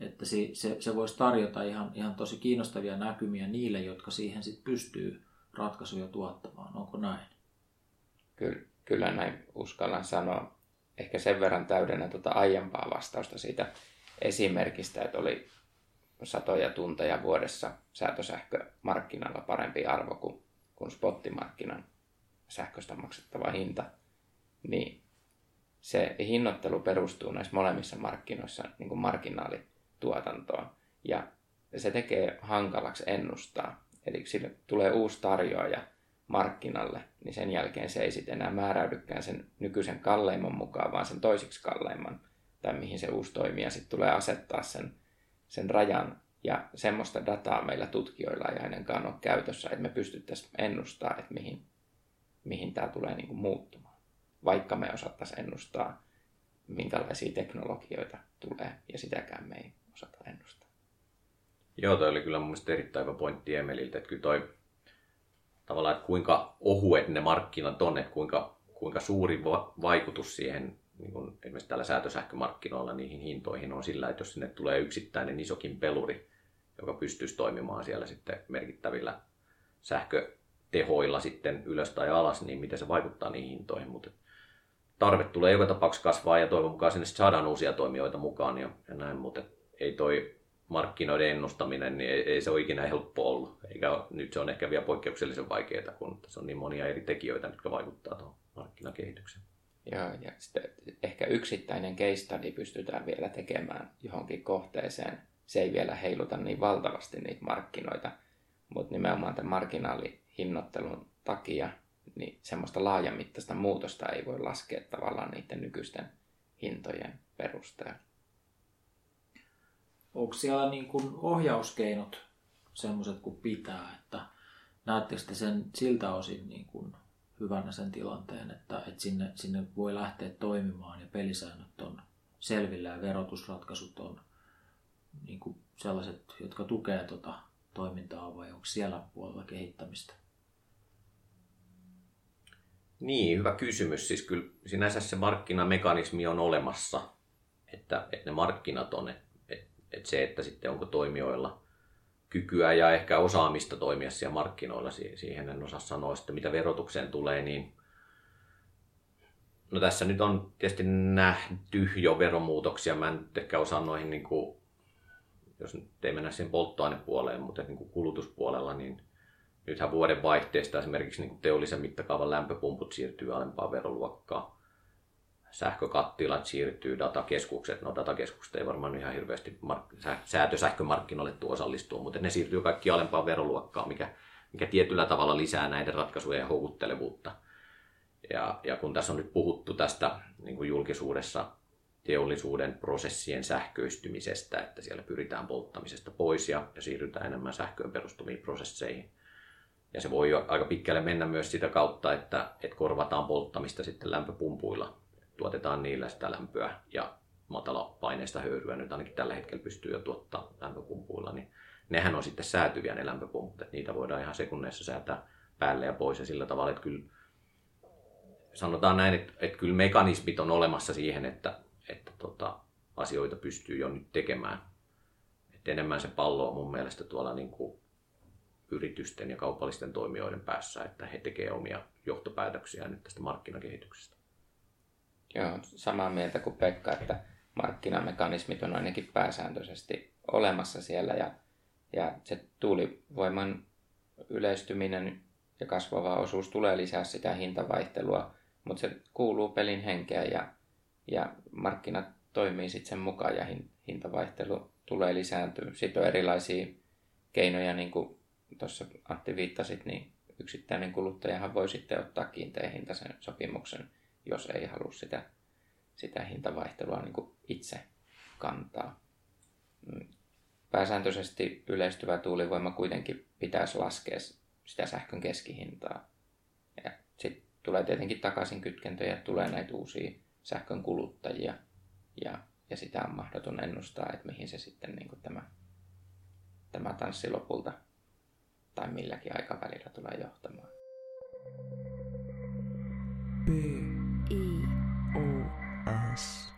että se, se, se voisi tarjota ihan, ihan tosi kiinnostavia näkymiä niille, jotka siihen sit pystyy ratkaisuja tuottamaan. Onko näin? Kyllä, kyllä näin uskallan sanoa. Ehkä sen verran täydennä tuota aiempaa vastausta siitä esimerkistä, että oli satoja tunteja vuodessa säätösähkömarkkinalla parempi arvo kuin, kuin spottimarkkinan sähköstä maksettava hinta, niin se hinnoittelu perustuu näissä molemmissa markkinoissa niin kuin marginaali tuotantoon. Ja se tekee hankalaksi ennustaa. Eli sille tulee uusi tarjoaja markkinalle, niin sen jälkeen se ei sitten enää määräydykään sen nykyisen kalleimman mukaan, vaan sen toisiksi kalleimman, tai mihin se uusi toimija sitten tulee asettaa sen, sen rajan. Ja semmoista dataa meillä tutkijoilla ei ainakaan ole käytössä, että me pystyttäisiin ennustamaan, että mihin, mihin tämä tulee niin kuin muuttumaan. Vaikka me osattaisiin ennustaa, minkälaisia teknologioita tulee, ja sitäkään me ei osata ennustaa. Joo, toi oli kyllä mun mielestä erittäin hyvä pointti Emeliltä, että kyllä toi tavallaan, että kuinka ohuet ne markkinat on, että kuinka, kuinka suuri vaikutus siihen niin kuin esimerkiksi tällä säätösähkömarkkinoilla niihin hintoihin on sillä, että jos sinne tulee yksittäinen isokin peluri, joka pystyisi toimimaan siellä sitten merkittävillä sähkötehoilla sitten ylös tai alas, niin miten se vaikuttaa niihin hintoihin. Mutta tarve tulee joka tapauksessa kasvaa ja toivon mukaan sinne saadaan uusia toimijoita mukaan ja, ja näin, mutta ei toi markkinoiden ennustaminen, niin ei, ei se ole ikinä helppo ollut. Eikä nyt se on ehkä vielä poikkeuksellisen vaikeaa, kun tässä on niin monia eri tekijöitä, jotka vaikuttaa tuohon markkinakehitykseen. Joo, ja sitten ehkä yksittäinen case study pystytään vielä tekemään johonkin kohteeseen. Se ei vielä heiluta niin valtavasti niitä markkinoita, mutta nimenomaan tämän marginaalihinnottelun takia niin semmoista laajamittaista muutosta ei voi laskea tavallaan niiden nykyisten hintojen perusteella. Onko siellä niin kuin ohjauskeinot semmoiset kuin pitää, että näettekö te sen siltä osin niin kuin hyvänä sen tilanteen, että, että sinne, sinne voi lähteä toimimaan ja pelisäännöt on selvillä ja verotusratkaisut on niin kuin sellaiset, jotka tukevat tuota toimintaa vai onko siellä puolella kehittämistä? Niin, hyvä kysymys. Siis kyllä sinänsä se markkinamekanismi on olemassa, että, että ne markkinat on, että, että se, että sitten onko toimijoilla kykyä ja ehkä osaamista toimia siellä markkinoilla, siihen en osaa sanoa sitten, mitä verotukseen tulee, niin No tässä nyt on tietysti nähty jo veromuutoksia. Mä en nyt ehkä osaa noihin, niin kuin, jos nyt ei mennä siihen polttoainepuoleen, mutta niin kuin kulutuspuolella, niin nythän vuoden vaihteesta esimerkiksi niin teollisen mittakaavan lämpöpumput siirtyy alempaan veroluokkaan sähkökattilat siirtyy, datakeskukset, no datakeskukset ei varmaan ihan hirveästi mark- säätösähkömarkkinoille tuo osallistua, mutta ne siirtyy kaikki alempaan veroluokkaan, mikä, mikä tietyllä tavalla lisää näiden ratkaisujen houkuttelevuutta. Ja, ja kun tässä on nyt puhuttu tästä niin kuin julkisuudessa teollisuuden prosessien sähköistymisestä, että siellä pyritään polttamisesta pois ja, ja siirrytään enemmän sähköön perustuviin prosesseihin. Ja se voi aika pitkälle mennä myös sitä kautta, että, että korvataan polttamista sitten lämpöpumpuilla. Tuotetaan niillä sitä lämpöä ja matala paineista höyryä nyt ainakin tällä hetkellä pystyy jo tuottaa lämpöpumpuilla, niin nehän on sitten säätyviä ne lämpöpumput, että niitä voidaan ihan sekunneissa säätää päälle ja pois. Ja sillä tavalla, että kyllä sanotaan näin, että, että kyllä mekanismit on olemassa siihen, että, että tota, asioita pystyy jo nyt tekemään. Että enemmän se pallo on mun mielestä tuolla niin kuin yritysten ja kaupallisten toimijoiden päässä, että he tekevät omia johtopäätöksiä nyt tästä markkinakehityksestä. Joo, samaa mieltä kuin Pekka, että markkinamekanismit on ainakin pääsääntöisesti olemassa siellä ja, ja se tuulivoiman yleistyminen ja kasvava osuus tulee lisää sitä hintavaihtelua, mutta se kuuluu pelin henkeä ja, ja markkinat toimii sitten sen mukaan ja hintavaihtelu tulee lisääntyä. Sitten on erilaisia keinoja, niin kuin tuossa Antti viittasit, niin yksittäinen kuluttajahan voi sitten ottaa kiinteä hintaisen sopimuksen jos ei halua sitä, sitä hintavaihtelua niin itse kantaa. Mm. Pääsääntöisesti yleistyvä tuulivoima kuitenkin pitäisi laskea sitä sähkön keskihintaa. Ja sitten tulee tietenkin takaisin kytkentöjä, tulee näitä uusia sähkön kuluttajia ja, ja sitä on mahdoton ennustaa, että mihin se sitten niin kuin tämä, tämä tanssi lopulta tai milläkin aikavälillä tulee johtamaan. B. IOS.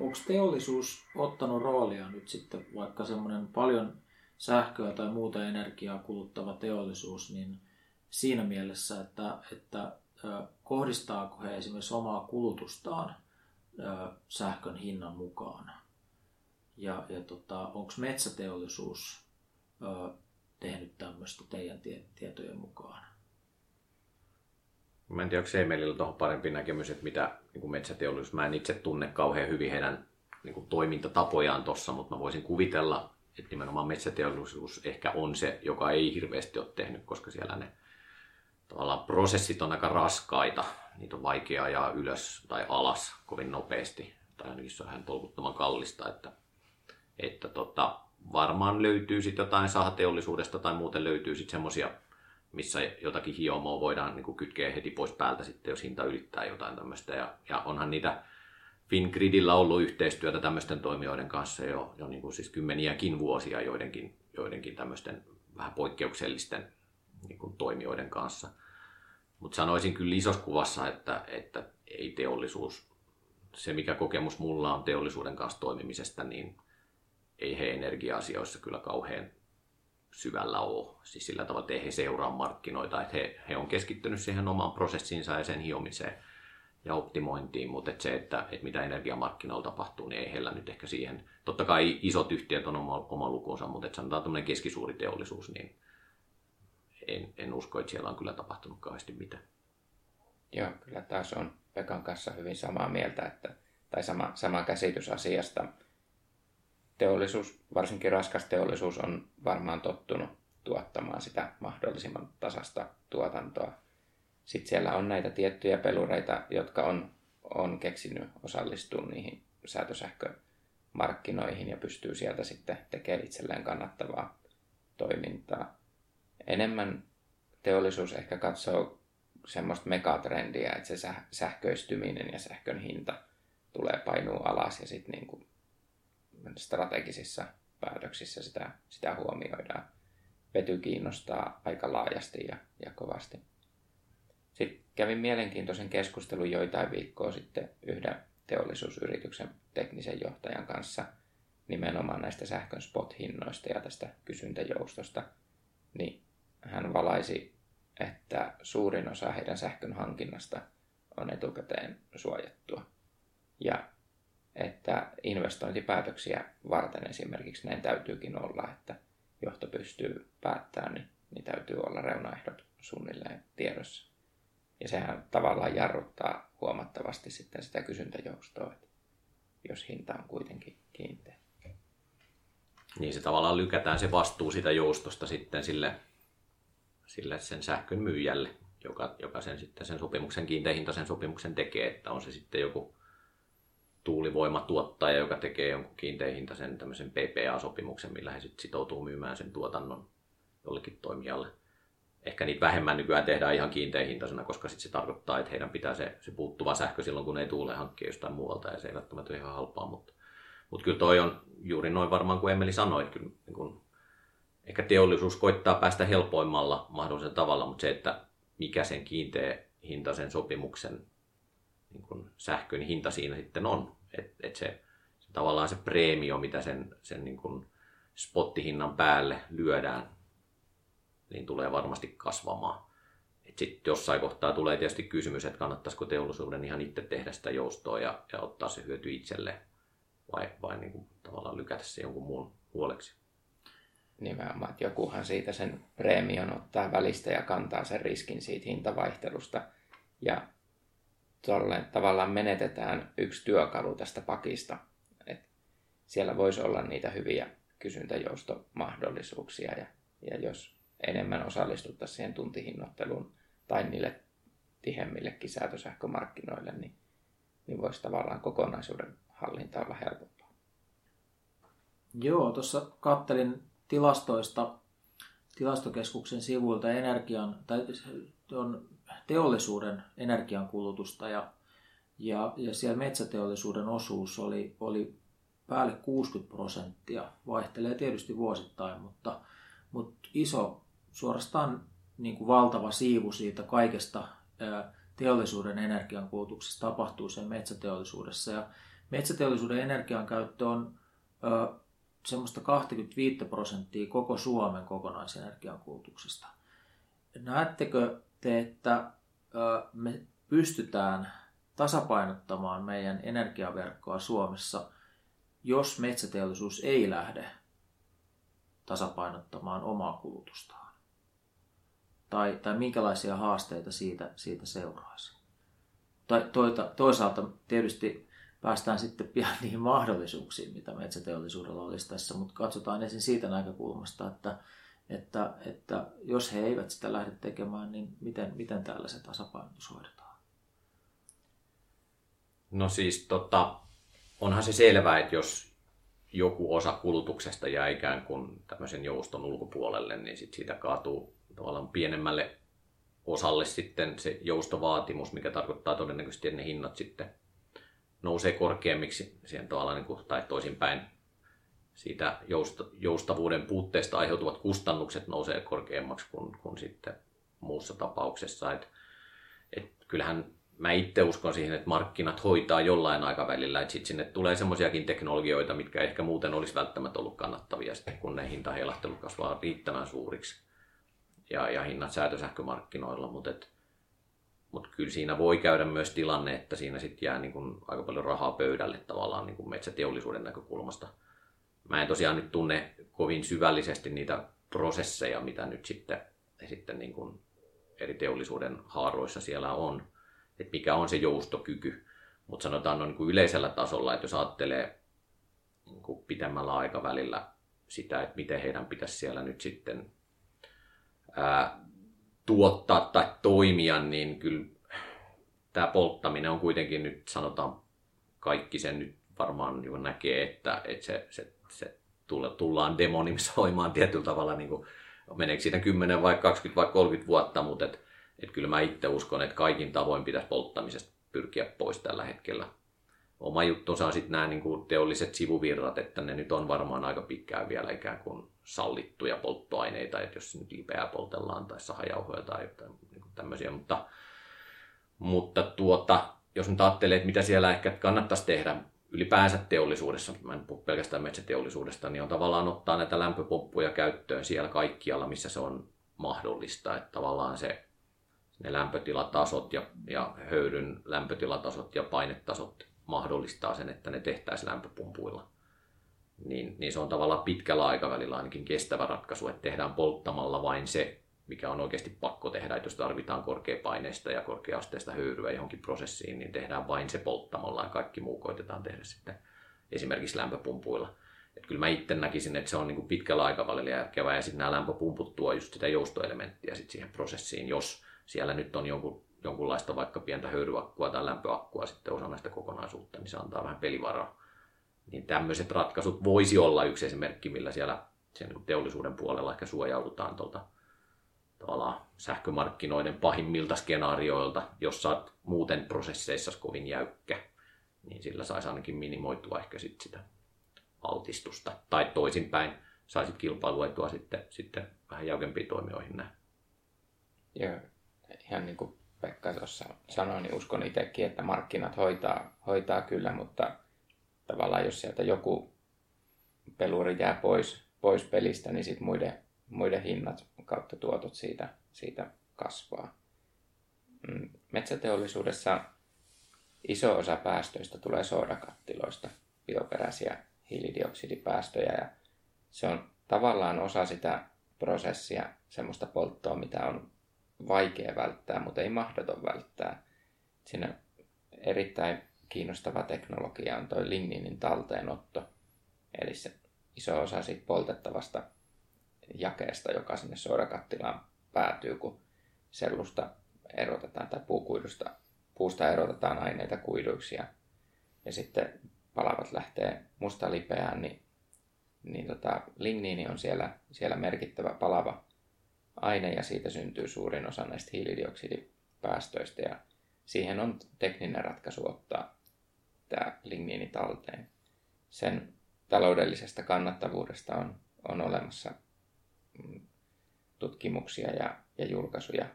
Onko teollisuus ottanut roolia nyt sitten, vaikka semmoinen paljon sähköä tai muuta energiaa kuluttava teollisuus, niin siinä mielessä, että, että kohdistaako he esimerkiksi omaa kulutustaan sähkön hinnan mukaan? Ja, ja tota, onko metsäteollisuus tehnyt tämmöistä teidän tietojen mukaan? Mä en tiedä, onko Seemelillä tuohon parempi näkemys, että mitä niin metsäteollisuus, mä en itse tunne kauhean hyvin heidän niin kuin toimintatapojaan tuossa, mutta mä voisin kuvitella, että nimenomaan metsäteollisuus ehkä on se, joka ei hirveästi ole tehnyt, koska siellä ne tavallaan prosessit on aika raskaita, niitä on vaikea ajaa ylös tai alas kovin nopeasti, tai ainakin se on ihan tolkuttoman kallista, että, että tota, varmaan löytyy sitten jotain sahateollisuudesta tai muuten löytyy sitten semmoisia missä jotakin hiomoa voidaan niin kuin kytkeä heti pois päältä sitten, jos hinta ylittää jotain tämmöistä. Ja, ja onhan niitä Fingridillä ollut yhteistyötä tämmöisten toimijoiden kanssa jo, jo niin kuin siis kymmeniäkin vuosia joidenkin, joidenkin tämmöisten vähän poikkeuksellisten niin kuin toimijoiden kanssa. Mutta sanoisin kyllä isossa kuvassa, että, että ei teollisuus se, mikä kokemus mulla on teollisuuden kanssa toimimisesta, niin ei he energia-asioissa kyllä kauhean syvällä ole. Siis sillä tavalla, että ei he seuraa markkinoita, että he, he on keskittynyt siihen omaan prosessiinsa ja sen hiomiseen ja optimointiin, mutta että se, että, että mitä energiamarkkinoilla tapahtuu, niin ei heillä nyt ehkä siihen. Totta kai isot yhtiöt on oma, oma lukunsa, mutta että sanotaan tämmöinen keskisuuri teollisuus, niin en, en usko, että siellä on kyllä tapahtunut kauheasti mitään. Joo, kyllä taas on Pekan kanssa hyvin samaa mieltä, että, tai sama, sama käsitys asiasta. Teollisuus, varsinkin raskas teollisuus, on varmaan tottunut tuottamaan sitä mahdollisimman tasasta tuotantoa. Sitten siellä on näitä tiettyjä pelureita, jotka on, on keksinyt osallistua niihin säätösähkömarkkinoihin ja pystyy sieltä sitten tekemään itselleen kannattavaa toimintaa. Enemmän teollisuus ehkä katsoo semmoista megatrendiä, että se sähköistyminen ja sähkön hinta tulee painuu alas ja sitten niin strategisissa päätöksissä sitä, sitä huomioidaan. Vety kiinnostaa aika laajasti ja, ja kovasti. Sitten kävin mielenkiintoisen keskustelun joitain viikkoa sitten yhden teollisuusyrityksen teknisen johtajan kanssa nimenomaan näistä sähkön spot-hinnoista ja tästä kysyntäjoustosta. Niin hän valaisi että suurin osa heidän sähkön hankinnasta on etukäteen suojattua. Ja että investointipäätöksiä varten esimerkiksi näin täytyykin olla, että johto pystyy päättämään, niin, niin täytyy olla reunaehdot suunnilleen tiedossa. Ja sehän tavallaan jarruttaa huomattavasti sitten sitä kysyntäjoustoa, että jos hinta on kuitenkin kiinteä. Niin se tavallaan lykätään se vastuu sitä joustosta sitten sille sille sen sähkön myyjälle, joka, joka sen, sitten sen sopimuksen, kiinteähintaisen sopimuksen tekee, että on se sitten joku tuulivoimatuottaja, joka tekee jonkun kiinteähintaisen tämmöisen PPA-sopimuksen, millä he sitten sitoutuu myymään sen tuotannon jollekin toimijalle. Ehkä niitä vähemmän nykyään tehdään ihan kiinteähintaisena, koska sitten se tarkoittaa, että heidän pitää se, se puuttuva sähkö silloin, kun ei tuule hankkia jostain muualta, ja se ei välttämättä ole ihan halpaa, mutta, mutta kyllä toi on juuri noin varmaan kuin Emeli sanoi, että kyllä niin kun ehkä teollisuus koittaa päästä helpoimmalla mahdollisella tavalla, mutta se, että mikä sen kiinteä hintaisen sopimuksen niin kuin sähkön hinta siinä sitten on, että et se, se, tavallaan se preemio, mitä sen, sen niin kuin spottihinnan päälle lyödään, niin tulee varmasti kasvamaan. Sitten jossain kohtaa tulee tietysti kysymys, että kannattaisiko teollisuuden ihan itse tehdä sitä joustoa ja, ja ottaa se hyöty itselle vai, vai niin kuin tavallaan lykätä se jonkun muun huoleksi nimenomaan, että jokuhan siitä sen preemion ottaa välistä ja kantaa sen riskin siitä hintavaihtelusta. Ja tolleen tavallaan menetetään yksi työkalu tästä pakista. Et siellä voisi olla niitä hyviä kysyntäjoustomahdollisuuksia ja, ja jos enemmän osallistuttaisiin siihen tuntihinnoitteluun tai niille tihemmillekin säätösähkömarkkinoille, niin, niin voisi tavallaan kokonaisuuden hallinta olla helpompaa. Joo, tuossa kattelin tilastoista tilastokeskuksen sivuilta energian, tai on teollisuuden energiankulutusta ja, ja, ja siellä metsäteollisuuden osuus oli, oli päälle 60 prosenttia. Vaihtelee tietysti vuosittain, mutta, mutta iso, suorastaan niin kuin valtava siivu siitä kaikesta teollisuuden energiankulutuksesta tapahtuu sen metsäteollisuudessa. Ja metsäteollisuuden energiankäyttö on semmoista 25 prosenttia koko Suomen kokonaisenergian kulutuksesta. Näettekö te, että me pystytään tasapainottamaan meidän energiaverkkoa Suomessa, jos metsäteollisuus ei lähde tasapainottamaan omaa kulutustaan? Tai, tai minkälaisia haasteita siitä, siitä seuraisi? Tai toisaalta tietysti päästään sitten pian niihin mahdollisuuksiin, mitä metsäteollisuudella olisi tässä, mutta katsotaan ensin siitä näkökulmasta, että, että, että jos he eivät sitä lähde tekemään, niin miten, miten täällä se tasapainotus hoidetaan? No siis tota, onhan se selvää, että jos joku osa kulutuksesta jää ikään kuin tämmöisen jouston ulkopuolelle, niin sit siitä kaatuu tavallaan pienemmälle osalle sitten se joustovaatimus, mikä tarkoittaa todennäköisesti, että ne hinnat sitten nousee korkeammiksi siihen tavallaan, niin kuin, tai toisinpäin siitä joustavuuden puutteesta aiheutuvat kustannukset nousee korkeammaksi kuin, kuin sitten muussa tapauksessa. Et, et kyllähän mä itse uskon siihen, että markkinat hoitaa jollain aikavälillä, että sitten sinne tulee semmoisiakin teknologioita, mitkä ehkä muuten olisi välttämättä ollut kannattavia sitten, kun ne hintaheilahtelut kasvaa riittävän suuriksi ja, ja hinnat säätösähkömarkkinoilla, mutta mut kyllä siinä voi käydä myös tilanne, että siinä sitten jää niin kun aika paljon rahaa pöydälle tavallaan niin kun metsäteollisuuden näkökulmasta. Mä en tosiaan nyt tunne kovin syvällisesti niitä prosesseja, mitä nyt sitten, sitten niin kun eri teollisuuden haaroissa siellä on, että mikä on se joustokyky. Mutta sanotaan no, niin kuin yleisellä tasolla, että jos ajattelee niin kuin pitemmällä aikavälillä sitä, että miten heidän pitäisi siellä nyt sitten ää, tuottaa tai toimia, niin kyllä tämä polttaminen on kuitenkin nyt sanotaan kaikki sen nyt varmaan niin näkee, että, että se, se, se tullaan demonisoimaan tietyllä tavalla, niin kuin, meneekö siitä 10 vai 20 vai 30 vuotta, mutta et, et kyllä mä itse uskon, että kaikin tavoin pitäisi polttamisesta pyrkiä pois tällä hetkellä. Oma juttunsa on sitten nämä niin kuin teolliset sivuvirrat, että ne nyt on varmaan aika pitkään vielä ikään kuin sallittuja polttoaineita, että jos nyt lipeää poltellaan tai sahajauhoja tai jotain niin tämmöisiä, mutta, mutta tuota, jos nyt ajattelee, että mitä siellä ehkä kannattaisi tehdä ylipäänsä teollisuudessa, mä en puhu pelkästään metsäteollisuudesta, niin on tavallaan ottaa näitä lämpöpumppuja käyttöön siellä kaikkialla, missä se on mahdollista. Että tavallaan se, ne lämpötilatasot ja, ja höyryn lämpötilatasot ja painetasot mahdollistaa sen, että ne tehtäisiin lämpöpumpuilla niin, niin se on tavallaan pitkällä aikavälillä ainakin kestävä ratkaisu, että tehdään polttamalla vain se, mikä on oikeasti pakko tehdä. Että jos tarvitaan korkeapaineista ja korkeasteista höyryä johonkin prosessiin, niin tehdään vain se polttamalla ja kaikki muu koitetaan tehdä sitten esimerkiksi lämpöpumpuilla. Että kyllä mä itse näkisin, että se on niin kuin pitkällä aikavälillä järkevää ja sitten nämä lämpöpumput tuo just sitä joustoelementtiä sit siihen prosessiin, jos siellä nyt on jonkun, jonkunlaista vaikka pientä höyryakkua tai lämpöakkua sitten osa näistä kokonaisuutta, niin se antaa vähän pelivaraa niin tämmöiset ratkaisut voisi olla yksi esimerkki, millä siellä sen teollisuuden puolella ehkä suojaudutaan tuolta tavallaan sähkömarkkinoiden pahimmilta skenaarioilta, jos saat muuten prosesseissa kovin jäykkä, niin sillä saisi ainakin minimoitua ehkä sit sitä altistusta. Tai toisinpäin, saisit kilpailuetua sitten, sitten vähän jäykempiin toimijoihin näin. Joo, ihan niin kuin Pekka tuossa sanoi, niin uskon itsekin, että markkinat hoitaa, hoitaa kyllä, mutta tavallaan jos sieltä joku peluri jää pois, pois pelistä, niin sitten muiden, muiden hinnat kautta tuotot siitä, siitä kasvaa. Mm, metsäteollisuudessa iso osa päästöistä tulee soodakattiloista, bioperäisiä hiilidioksidipäästöjä ja se on tavallaan osa sitä prosessia, semmoista polttoa, mitä on vaikea välttää, mutta ei mahdoton välttää. Siinä erittäin kiinnostava teknologia on tuo ligninin talteenotto. Eli se iso osa siitä poltettavasta jakeesta, joka sinne soidakattilaan päätyy, kun sellusta erotetaan tai puukuidusta, puusta erotetaan aineita kuiduiksi ja, ja sitten palavat lähtee musta lipeään, niin, niin tota, ligniini on siellä, siellä merkittävä palava aine ja siitä syntyy suurin osa näistä hiilidioksidipäästöistä ja siihen on tekninen ratkaisu ottaa tämä ligniini talteen. Sen taloudellisesta kannattavuudesta on, on olemassa tutkimuksia ja, ja julkaisuja.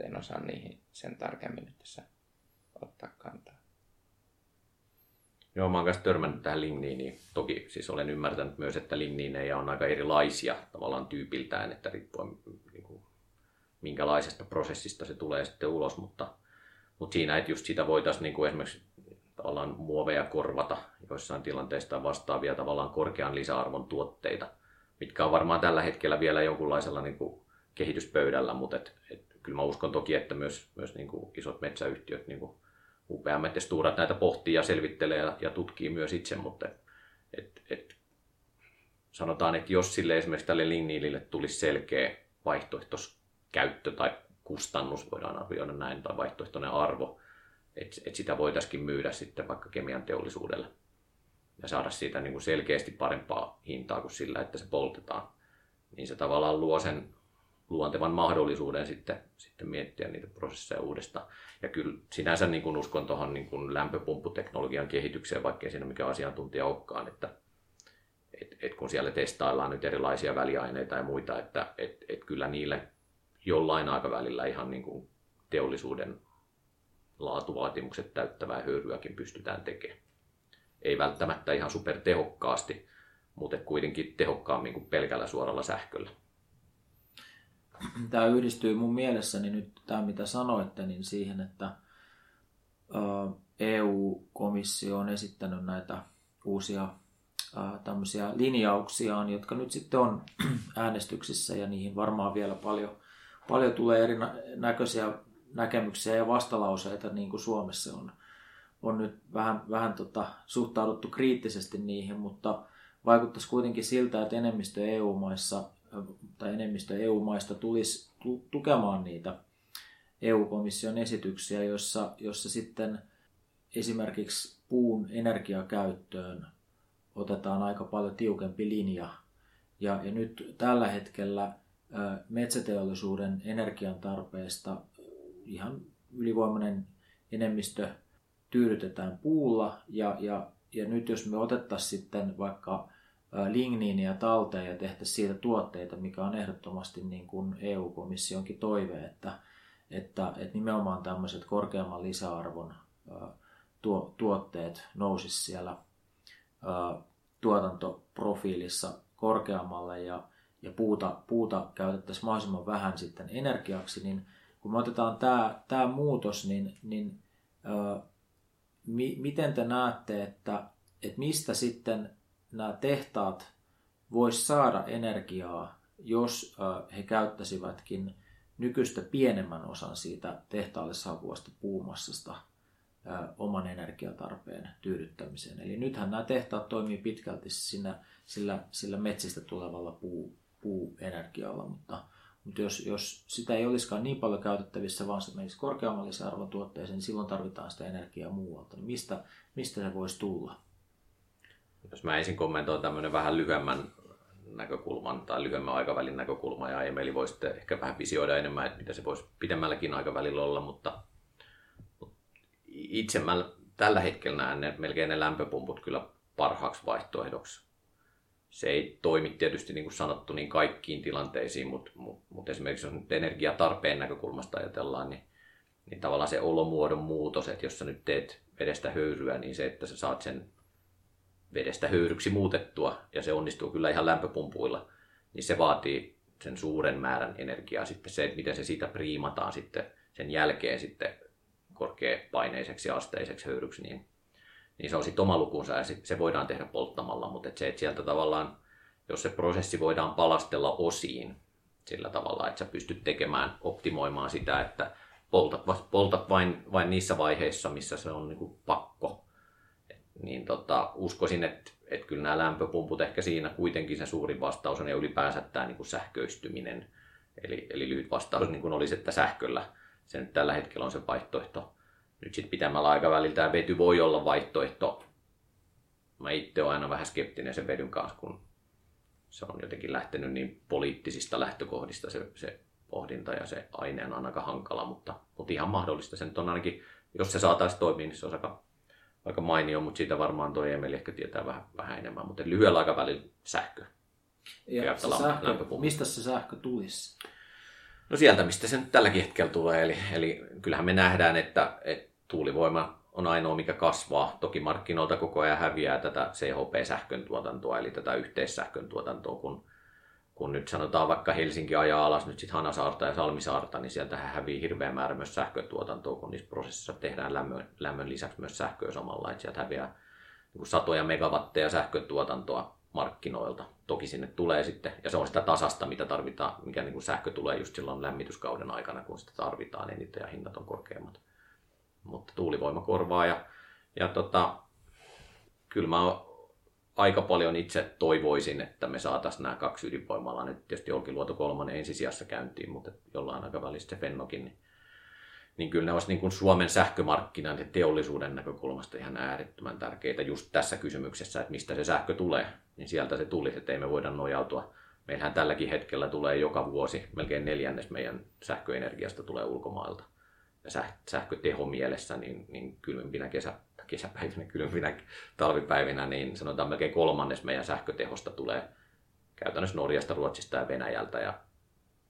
En osaa niihin sen tarkemmin nyt tässä ottaa kantaa. Joo, mä oon kanssa törmännyt tähän ligniiniin. Toki siis olen ymmärtänyt myös, että ligniinejä on aika erilaisia tavallaan tyypiltään, että riippuen niin kuin, minkälaisesta prosessista se tulee sitten ulos, mutta, mutta siinä, että just sitä voitaisiin niin kuin esimerkiksi tavallaan muoveja korvata joissain tilanteissa vastaavia tavallaan korkean lisäarvon tuotteita, mitkä on varmaan tällä hetkellä vielä jonkunlaisella niin kuin kehityspöydällä, mutta et, et, kyllä mä uskon toki, että myös, myös niin kuin isot metsäyhtiöt, niin kuin UPM ja Sturat näitä pohtii ja selvittelee ja, ja tutkii myös itse, mutta et, et, sanotaan, että jos sille esimerkiksi tälle ligniilille tulisi selkeä vaihtoehtoiskäyttö tai kustannus, voidaan arvioida näin, tai vaihtoehtoinen arvo, että et sitä voitaisiin myydä sitten vaikka kemian teollisuudelle ja saada siitä niin kuin selkeästi parempaa hintaa kuin sillä, että se poltetaan. Niin se tavallaan luo sen luontevan mahdollisuuden sitten, sitten miettiä niitä prosesseja uudestaan. Ja kyllä sinänsä niin kuin uskon tuohon niin kuin lämpöpumpputeknologian kehitykseen, vaikkei siinä mikä asiantuntija olekaan, että et, et kun siellä testaillaan nyt erilaisia väliaineita ja muita, että et, et kyllä niille jollain aikavälillä ihan niin kuin teollisuuden laatuvaatimukset täyttävää höyryäkin pystytään tekemään. Ei välttämättä ihan supertehokkaasti, mutta kuitenkin tehokkaammin kuin pelkällä suoralla sähköllä. Tämä yhdistyy mun mielessäni nyt, tämä mitä sanoitte, niin siihen, että EU-komissio on esittänyt näitä uusia tämmöisiä linjauksiaan, jotka nyt sitten on äänestyksissä ja niihin varmaan vielä paljon, paljon tulee erinäköisiä näkemyksiä ja vastalauseita, niin kuin Suomessa on, on nyt vähän, vähän tota, suhtauduttu kriittisesti niihin, mutta vaikuttaisi kuitenkin siltä, että enemmistö EU-maissa tai enemmistö EU-maista tulisi tukemaan niitä EU-komission esityksiä, jossa, jossa sitten esimerkiksi puun energiakäyttöön otetaan aika paljon tiukempi linja. Ja, ja nyt tällä hetkellä metsäteollisuuden energian tarpeesta ihan ylivoimainen enemmistö tyydytetään puulla. Ja, ja, ja nyt jos me otettaisiin sitten vaikka ligniiniä talteen ja tehtäisiin siitä tuotteita, mikä on ehdottomasti niin kuin EU-komissionkin toive, että, että, että nimenomaan tämmöiset korkeamman lisäarvon tuo, tuotteet nousisi siellä tuotantoprofiilissa korkeammalle ja, ja puuta, puuta käytettäisiin mahdollisimman vähän sitten energiaksi, niin kun me otetaan tämä, tämä muutos, niin, niin mi, miten te näette, että, että mistä sitten nämä tehtaat vois saada energiaa, jos he käyttäisivätkin nykyistä pienemmän osan siitä tehtaalle saapuvasta puumassasta oman energiatarpeen tyydyttämiseen. Eli nythän nämä tehtaat toimii pitkälti siinä, sillä, sillä metsistä tulevalla puu, puuenergialla, mutta, mutta jos, jos sitä ei olisikaan niin paljon käytettävissä, vaan se menisi korkeamman lisäarvon tuotteeseen, niin silloin tarvitaan sitä energiaa muualta. Niin mistä, mistä se voisi tulla? Jos mä ensin kommentoin tämmöinen vähän lyhyemmän näkökulman tai lyhyemmän aikavälin näkökulma ja Emeli voi sitten ehkä vähän visioida enemmän, että mitä se voisi pidemmälläkin aikavälillä olla, mutta itse mä tällä hetkellä näen ne, melkein ne lämpöpumput kyllä parhaaksi vaihtoehdoksi. Se ei toimi tietysti niin kuin sanottu niin kaikkiin tilanteisiin, mutta, mutta, mutta esimerkiksi jos nyt energiatarpeen näkökulmasta ajatellaan, niin, niin tavallaan se olomuodon muutos, että jos sä nyt teet vedestä höyryä, niin se, että sä saat sen vedestä höyryksi muutettua, ja se onnistuu kyllä ihan lämpöpumpuilla, niin se vaatii sen suuren määrän energiaa. Sitten se, että miten se siitä priimataan sitten sen jälkeen sitten korkeapaineiseksi asteiseksi höyryksi, niin, niin se on sitten oma lukunsa ja se voidaan tehdä polttamalla, mutta et se, että sieltä tavallaan, jos se prosessi voidaan palastella osiin sillä tavalla, että sä pystyt tekemään, optimoimaan sitä, että poltat, poltat vain, vain niissä vaiheissa, missä se on niin kuin pakko, niin tota, uskoisin, että, että kyllä nämä lämpöpumput ehkä siinä kuitenkin se suurin vastaus on ja ylipäänsä tämä niin kuin sähköistyminen. Eli, eli lyhyt vastaus niin kuin olisi, että sähköllä se nyt tällä hetkellä on se vaihtoehto. Nyt sitten pitämällä aikavälillä tämä vety voi olla vaihtoehto. Mä itse olen aina vähän skeptinen sen vedyn kanssa, kun se on jotenkin lähtenyt niin poliittisista lähtökohdista se, se pohdinta ja se aineen on aika hankala, mutta, mutta ihan mahdollista. Se nyt on ainakin, jos se saataisiin toimia, niin se on aika, aika mainio, mutta siitä varmaan toi Emeli ehkä tietää vähän, vähän enemmän. Mutta lyhyellä aikavälillä sähkö. Ja se sähkö, mistä se sähkö tulisi? No sieltä, mistä se nyt tälläkin hetkellä tulee. Eli, eli kyllähän me nähdään, että, että tuulivoima on ainoa, mikä kasvaa. Toki markkinoilta koko ajan häviää tätä CHP-sähkön tuotantoa, eli tätä yhteissähkön tuotantoa, kun, kun nyt sanotaan vaikka Helsinki ajaa alas nyt sitten Hanasaarta ja Salmisaarta, niin sieltä hävii hirveä määrä myös sähkötuotantoa, kun niissä prosessissa tehdään lämmön, lämmön lisäksi myös sähköä samalla, että sieltä häviää niin satoja megawatteja sähkötuotantoa markkinoilta. Toki sinne tulee sitten, ja se on sitä tasasta, mitä tarvitaan, mikä niin kuin sähkö tulee just silloin lämmityskauden aikana, kun sitä tarvitaan eniten ja hinnat on korkeammat. Mutta tuulivoima korvaa ja, ja tota, kyllä mä aika paljon itse toivoisin, että me saataisiin nämä kaksi ydinvoimalaa, nyt tietysti Olkiluoto kolmonen ensisijassa käyntiin, mutta jollain aikavälillä se Fennokin, niin niin kyllä ne olisi niin kuin Suomen sähkömarkkinan ja teollisuuden näkökulmasta ihan äärettömän tärkeitä just tässä kysymyksessä, että mistä se sähkö tulee, niin sieltä se tulisi, että ei me voida nojautua. Meillähän tälläkin hetkellä tulee joka vuosi, melkein neljännes meidän sähköenergiasta tulee ulkomailta. Sähköteho mielessä, niin, niin kylmimpinä kesä, kesäpäivinä, kylmimpinä talvipäivinä, niin sanotaan melkein kolmannes meidän sähkötehosta tulee käytännössä Norjasta, Ruotsista ja Venäjältä. Ja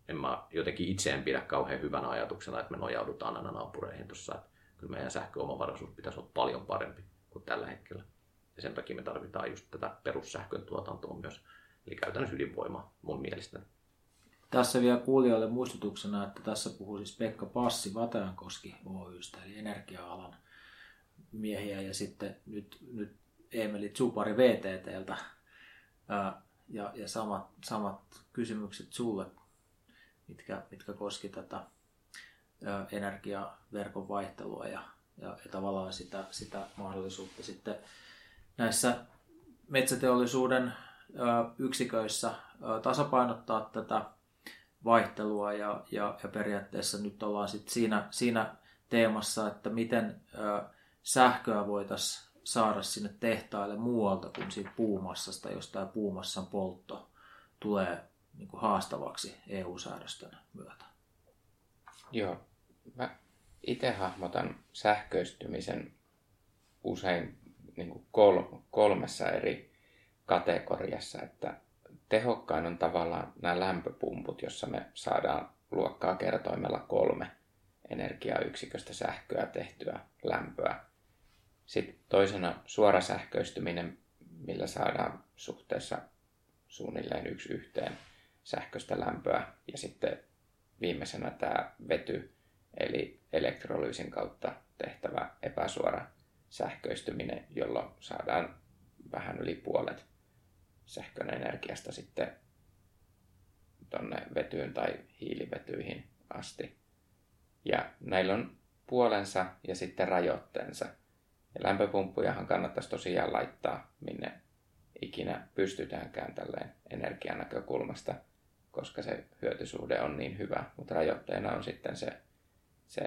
en mä jotenkin itse en pidä kauhean hyvänä ajatuksena, että me nojaudutaan aina naapureihin tuossa. kyllä meidän sähköomavaraisuus pitäisi olla paljon parempi kuin tällä hetkellä. Ja sen takia me tarvitaan just tätä perussähkön tuotantoa myös, eli käytännössä ydinvoimaa mun mielestä. Tässä vielä kuulijoille muistutuksena, että tässä puhuu siis Pekka Passi Vatajankoski Oystä, eli energia-alan miehiä, ja sitten nyt, nyt Emeli Tsupari VTTltä. Ja, ja samat, samat kysymykset sulle, mitkä, mitkä koski tätä energiaverkon vaihtelua ja, ja, ja tavallaan sitä, sitä mahdollisuutta sitten näissä metsäteollisuuden yksiköissä tasapainottaa tätä vaihtelua ja, ja, ja periaatteessa nyt ollaan sitten siinä, siinä teemassa, että miten sähköä voitaisiin saada sinne tehtaille muualta kuin siitä puumassasta, jos tämä puumassan poltto tulee niin kuin haastavaksi EU-säädöstön myötä. Joo. Mä itse hahmotan sähköistymisen usein niin kuin kol, kolmessa eri kategoriassa, että tehokkain on tavallaan nämä lämpöpumput, jossa me saadaan luokkaa kertoimella kolme energiayksiköstä sähköä tehtyä lämpöä. Sitten toisena suorasähköistyminen, millä saadaan suhteessa suunnilleen yksi yhteen sähköistä lämpöä. Ja sitten viimeisenä tämä vety, eli elektrolyysin kautta tehtävä epäsuora sähköistyminen, jolloin saadaan vähän yli puolet sähkön energiasta sitten tuonne vetyyn tai hiilivetyihin asti. Ja näillä on puolensa ja sitten rajoitteensa. Ja lämpöpumppujahan kannattaisi tosiaan laittaa minne ikinä pystytäänkään tälleen energian näkökulmasta, koska se hyötysuhde on niin hyvä. Mutta rajoitteena on sitten se, se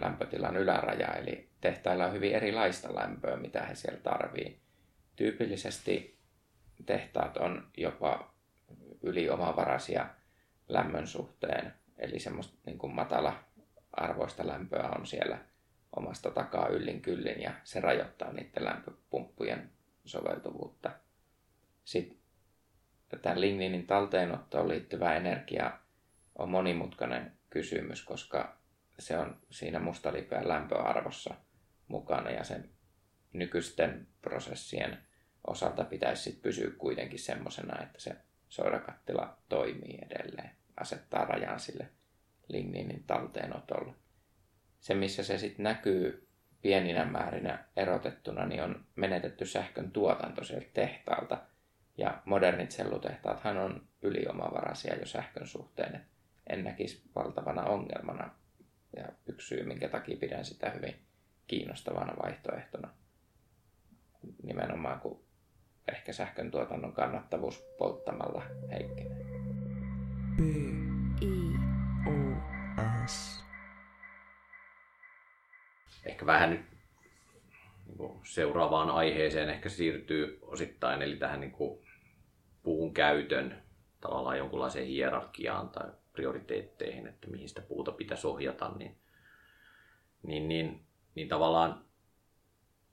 lämpötilan yläraja, eli tehtailla on hyvin erilaista lämpöä, mitä he siellä tarvii. Tyypillisesti tehtaat on jopa yliomavaraisia lämmön suhteen, eli semmoista niin kuin matala arvoista lämpöä on siellä omasta takaa yllin kyllin ja se rajoittaa niiden lämpöpumppujen soveltuvuutta. Sitten tämän ligninin talteenottoon liittyvä energia on monimutkainen kysymys, koska se on siinä mustalipeän lämpöarvossa mukana ja sen nykyisten prosessien osalta pitäisi sit pysyä kuitenkin semmoisena, että se soirakattila toimii edelleen, asettaa rajan sille ligninin talteenotolle. Se, missä se sitten näkyy pieninä määrinä erotettuna, niin on menetetty sähkön tuotanto sieltä tehtaalta. Ja modernit sellutehtaathan on yliomavaraisia jo sähkön suhteen. En näkisi valtavana ongelmana. Ja yksi syy, minkä takia pidän sitä hyvin kiinnostavana vaihtoehtona. Nimenomaan kun ehkä sähkön tuotannon kannattavuus polttamalla heikkenee. B. I. O. S. Ehkä vähän nyt niin seuraavaan aiheeseen ehkä siirtyy osittain, eli tähän niin kuin puun käytön tavallaan jonkunlaiseen hierarkiaan tai prioriteetteihin, että mihin sitä puuta pitäisi ohjata, niin, niin, niin, niin tavallaan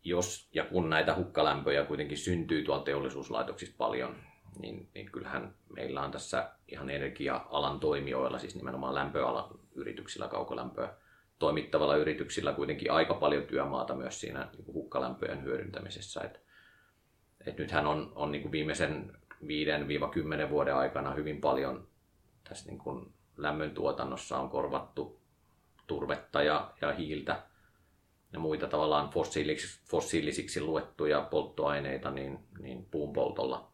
jos ja kun näitä hukkalämpöjä kuitenkin syntyy tuolla teollisuuslaitoksissa paljon, niin, niin kyllähän meillä on tässä ihan energia-alan toimijoilla, siis nimenomaan lämpöalan yrityksillä, kaukolämpöä toimittavalla yrityksillä kuitenkin aika paljon työmaata myös siinä niin hukkalämpöjen hyödyntämisessä. Et, et nythän on, on niin kuin viimeisen 5-10 vuoden aikana hyvin paljon tässä niin kuin lämmön tuotannossa on korvattu turvetta ja, ja hiiltä ja muita tavallaan fossiilisiksi, fossiilisiksi luettuja polttoaineita niin, niin puun poltolla,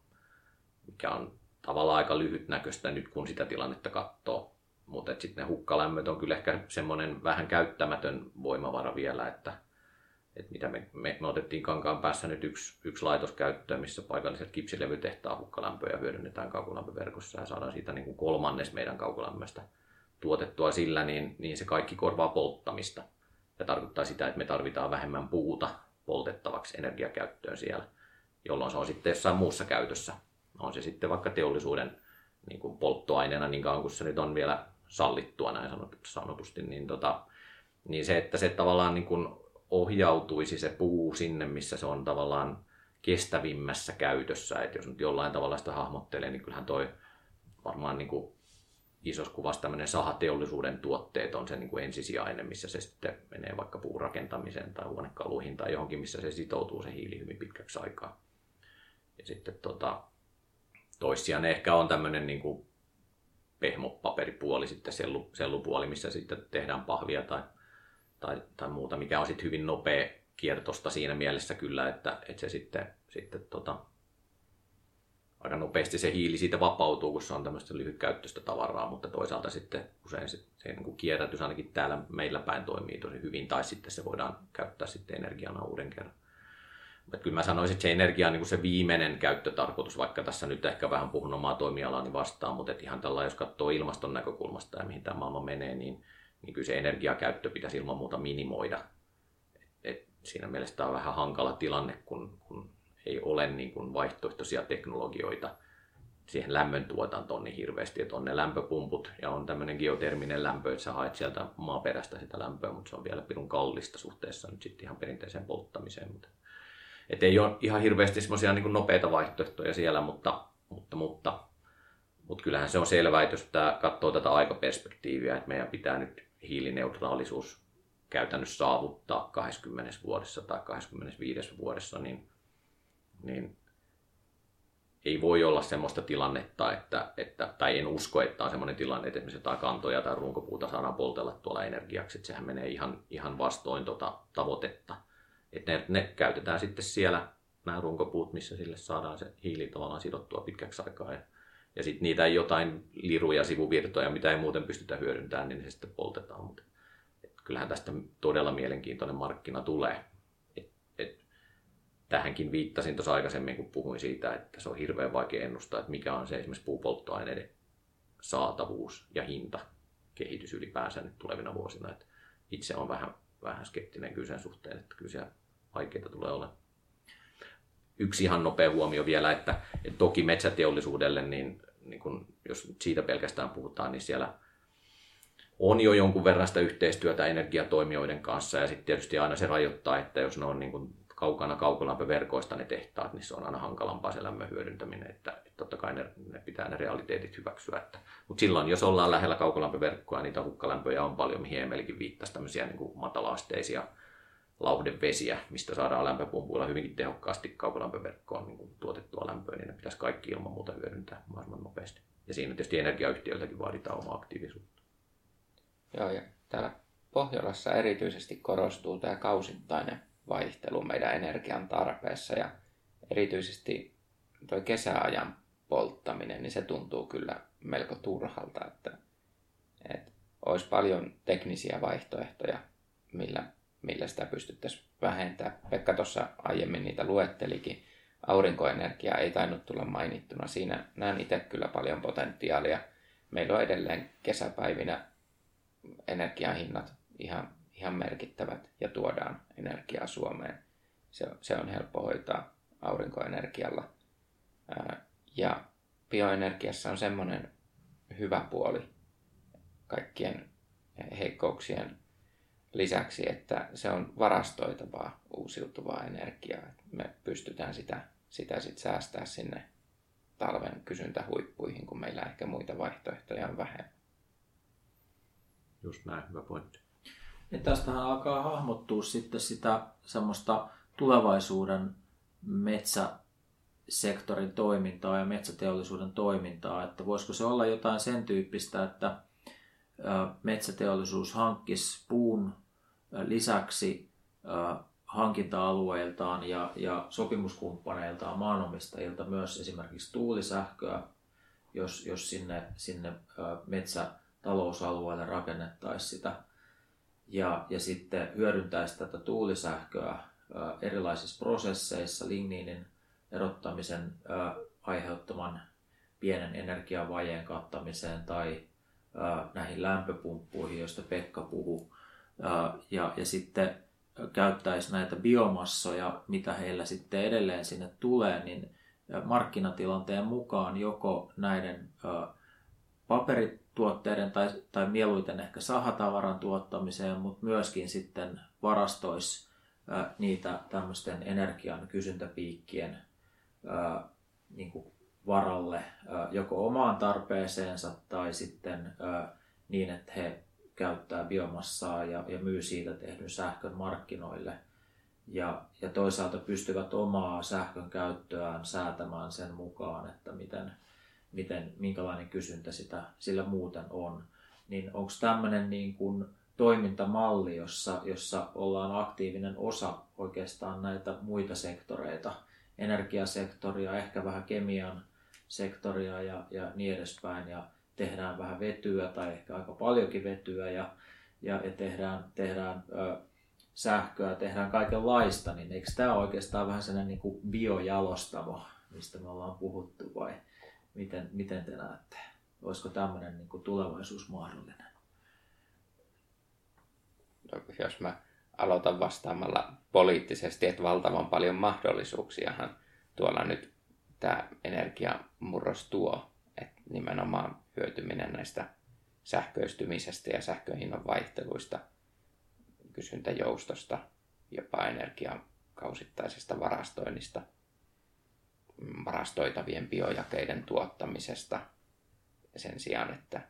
mikä on tavallaan aika lyhytnäköistä nyt, kun sitä tilannetta katsoo. Mutta sitten ne hukkalämmöt on kyllä ehkä semmoinen vähän käyttämätön voimavara vielä, että, että mitä me, me, me otettiin kankaan päässä nyt yksi, yksi laitos käyttöön, missä paikalliset kipsilevytehtaan hukkalämpöjä hyödynnetään kaukolämpöverkossa ja saadaan siitä niin kuin kolmannes meidän kaukolämmöstä tuotettua sillä, niin, niin se kaikki korvaa polttamista. Ja tarkoittaa sitä, että me tarvitaan vähemmän puuta poltettavaksi energiakäyttöön siellä, jolloin se on sitten jossain muussa käytössä. On se sitten vaikka teollisuuden niin kuin polttoaineena niin kauan kuin se nyt on vielä sallittua näin sanotusti, niin, tota, niin se, että se tavallaan niin kuin ohjautuisi se puu sinne, missä se on tavallaan kestävimmässä käytössä. Että jos nyt jollain tavalla sitä hahmottelee, niin kyllähän toi varmaan niin kuin isossa kuvassa tämmöinen sahateollisuuden tuotteet on se niin kuin ensisijainen, missä se sitten menee vaikka puurakentamiseen tai huonekaluihin tai johonkin, missä se sitoutuu se hiili hyvin pitkäksi aikaa. Ja sitten tota, toissijainen ehkä on tämmöinen niin kuin pehmopaperipuoli, sitten sellu, sellupuoli, missä sitten tehdään pahvia tai, tai, tai muuta, mikä on sitten hyvin nopea kiertosta siinä mielessä kyllä, että, että se sitten, sitten tota, aika nopeasti se hiili siitä vapautuu, kun se on tämmöistä lyhytkäyttöistä tavaraa, mutta toisaalta sitten usein se, se niin kuin kierrätys ainakin täällä meillä päin toimii tosi hyvin, tai sitten se voidaan käyttää sitten energiana uuden kerran. Mutta kyllä mä sanoisin, että se energia on niin kuin se viimeinen käyttötarkoitus, vaikka tässä nyt ehkä vähän puhun omaa toimialani vastaan, mutta ihan tällä, jos katsoo ilmaston näkökulmasta ja mihin tämä maailma menee, niin, niin kyllä se energiakäyttö pitäisi ilman muuta minimoida. Et, et siinä mielessä tämä on vähän hankala tilanne, kun, kun ole niin kuin vaihtoehtoisia teknologioita siihen lämmön tuotantoon niin hirveästi, että on ne lämpöpumput ja on tämmöinen geoterminen lämpö, että sä haet sieltä maaperästä sitä lämpöä, mutta se on vielä pirun kallista suhteessa nyt sitten ihan perinteiseen polttamiseen. Mutta, et ei ole ihan hirveästi semmoisia niin nopeita vaihtoehtoja siellä, mutta, mutta, mutta, mutta kyllähän se on selvää, että jos tämä katsoo tätä aikaperspektiiviä, että meidän pitää nyt hiilineutraalisuus käytännössä saavuttaa 20 vuodessa tai 25 vuodessa, niin niin ei voi olla semmoista tilannetta, että, että, tai en usko, että on semmoinen tilanne, että esimerkiksi jotain kantoja tai runkopuuta saadaan poltella tuolla energiaksi, että sehän menee ihan, ihan vastoin tota tavoitetta. Että ne, ne käytetään sitten siellä, nämä runkopuut, missä sille saadaan se hiili tavallaan sidottua pitkäksi aikaa. Ja, ja sitten niitä jotain liruja, sivuvirtoja, mitä ei muuten pystytä hyödyntämään, niin ne sitten poltetaan. Mutta kyllähän tästä todella mielenkiintoinen markkina tulee tähänkin viittasin tuossa aikaisemmin, kun puhuin siitä, että se on hirveän vaikea ennustaa, että mikä on se esimerkiksi puupolttoaineiden saatavuus ja hinta kehitys ylipäänsä nyt tulevina vuosina. Että itse on vähän, vähän skeptinen kyllä sen suhteen, että kyllä siellä vaikeita tulee olemaan. Yksi ihan nopea huomio vielä, että, että toki metsäteollisuudelle, niin, niin kun, jos siitä pelkästään puhutaan, niin siellä on jo jonkun verran sitä yhteistyötä energiatoimijoiden kanssa ja sitten tietysti aina se rajoittaa, että jos ne on niin kuin kaukana kaukolämpöverkoista ne tehtaat, niin se on aina hankalampaa se lämmön hyödyntäminen, että, että totta kai ne, ne pitää ne realiteetit hyväksyä. Että, mutta silloin, jos ollaan lähellä kaukolämpöverkkoa, niitä hukkalämpöjä on paljon, mihin Emelikin viittasi, tämmöisiä niin kuin matalaasteisia lauhdevesiä, mistä saadaan lämpöpumpuilla hyvinkin tehokkaasti kaukolämpöverkkoon niin kuin tuotettua lämpöä, niin ne pitäisi kaikki ilman muuta hyödyntää mahdollisimman nopeasti. Ja siinä tietysti energiayhtiöiltäkin vaaditaan omaa aktiivisuutta. Joo, ja täällä Pohjolassa erityisesti korostuu tämä kausittainen vaihtelu meidän energian tarpeessa ja erityisesti tuo kesäajan polttaminen, niin se tuntuu kyllä melko turhalta, että, että olisi paljon teknisiä vaihtoehtoja, millä, millä sitä pystyttäisiin vähentämään. Pekka tuossa aiemmin niitä luettelikin. Aurinkoenergia ei tainnut tulla mainittuna. Siinä näen itse kyllä paljon potentiaalia. Meillä on edelleen kesäpäivinä energiahinnat ihan ihan merkittävät ja tuodaan energiaa Suomeen. Se, se on helppo hoitaa aurinkoenergialla. Ja bioenergiassa on semmoinen hyvä puoli kaikkien heikkouksien lisäksi, että se on varastoitavaa uusiutuvaa energiaa. Me pystytään sitä, sitä sit säästää sinne talven kysyntähuippuihin, kun meillä ehkä muita vaihtoehtoja on vähemmän. Just näin, hyvä pointti. Ja tästähän alkaa hahmottua sitten sitä semmoista tulevaisuuden metsäsektorin toimintaa ja metsäteollisuuden toimintaa, että voisiko se olla jotain sen tyyppistä, että metsäteollisuus hankkisi puun lisäksi hankinta-alueiltaan ja, ja sopimuskumppaneiltaan, maanomistajilta myös esimerkiksi tuulisähköä, jos, jos sinne, sinne metsätalousalueelle rakennettaisiin sitä ja, ja sitten hyödyntäisi tätä tuulisähköä erilaisissa prosesseissa ligniinin erottamisen aiheuttaman pienen energiavajeen kattamiseen tai näihin lämpöpumppuihin, joista Pekka puhuu. Ja, ja sitten käyttäisi näitä biomassoja, mitä heillä sitten edelleen sinne tulee, niin markkinatilanteen mukaan joko näiden paperit tuotteiden tai, tai mieluiten ehkä sahatavaran tuottamiseen, mutta myöskin sitten varastoisi ää, niitä tämmöisten energian kysyntäpiikkien ää, niin kuin varalle, ää, joko omaan tarpeeseensa tai sitten niin, että he käyttää biomassaa ja, ja myy siitä tehdyn sähkön markkinoille. Ja, ja toisaalta pystyvät omaa sähkön käyttöään säätämään sen mukaan, että miten, miten, minkälainen kysyntä sitä, sillä muuten on. Niin onko tämmöinen niin kuin toimintamalli, jossa, jossa ollaan aktiivinen osa oikeastaan näitä muita sektoreita, energiasektoria, ehkä vähän kemian sektoria ja, ja niin edespäin, ja tehdään vähän vetyä tai ehkä aika paljonkin vetyä ja, ja, ja tehdään, tehdään ö, sähköä, tehdään kaikenlaista, niin eikö tämä oikeastaan vähän sellainen niin kuin biojalostamo, mistä me ollaan puhuttu vai miten, miten te näette? Olisiko tämmöinen niin kuin tulevaisuus mahdollinen? No, jos mä aloitan vastaamalla poliittisesti, että valtavan paljon mahdollisuuksiahan tuolla nyt tämä energiamurros tuo. Että nimenomaan hyötyminen näistä sähköistymisestä ja sähköhinnan vaihteluista, kysyntäjoustosta, jopa energian kausittaisesta varastoinnista, varastoitavien biojakeiden tuottamisesta sen sijaan, että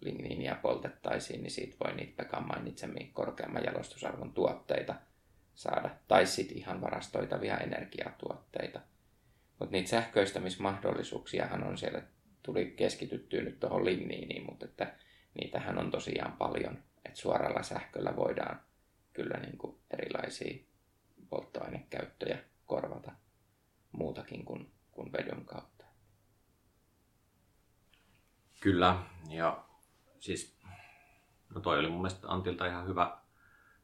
ligniiniä poltettaisiin, niin siitä voi niitä Pekan mainitsemia korkeamman jalostusarvon tuotteita saada, tai sitten ihan varastoitavia energiatuotteita. Mutta niitä sähköistämismahdollisuuksiahan on siellä tuli keskityttyä nyt tuohon ligniiniin, mutta että niitähän on tosiaan paljon. Että suoralla sähköllä voidaan kyllä niin kuin erilaisia polttoainekäyttöjä korvata muutakin kuin, kuin vedyn kautta. Kyllä, ja siis no toi oli mun mielestä Antilta ihan hyvä,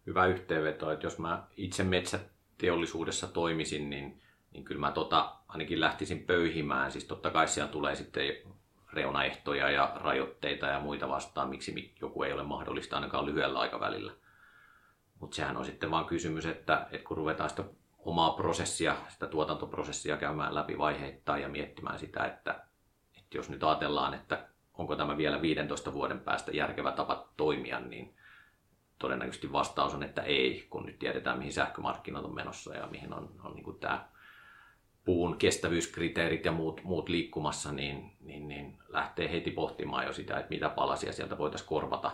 hyvä yhteenveto, että jos mä itse metsäteollisuudessa toimisin, niin niin kyllä mä tota, ainakin lähtisin pöyhimään. Siis totta kai siellä tulee sitten reunaehtoja ja rajoitteita ja muita vastaan, miksi joku ei ole mahdollista ainakaan lyhyellä aikavälillä. Mutta sehän on sitten vaan kysymys, että, että kun ruvetaan sitä omaa prosessia, sitä tuotantoprosessia käymään läpi vaiheittain ja miettimään sitä, että, että jos nyt ajatellaan, että onko tämä vielä 15 vuoden päästä järkevä tapa toimia, niin todennäköisesti vastaus on, että ei, kun nyt tiedetään, mihin sähkömarkkinat on menossa ja mihin on, on niin tämä puun kestävyyskriteerit ja muut, muut liikkumassa, niin, niin, niin lähtee heti pohtimaan jo sitä, että mitä palasia sieltä voitaisiin korvata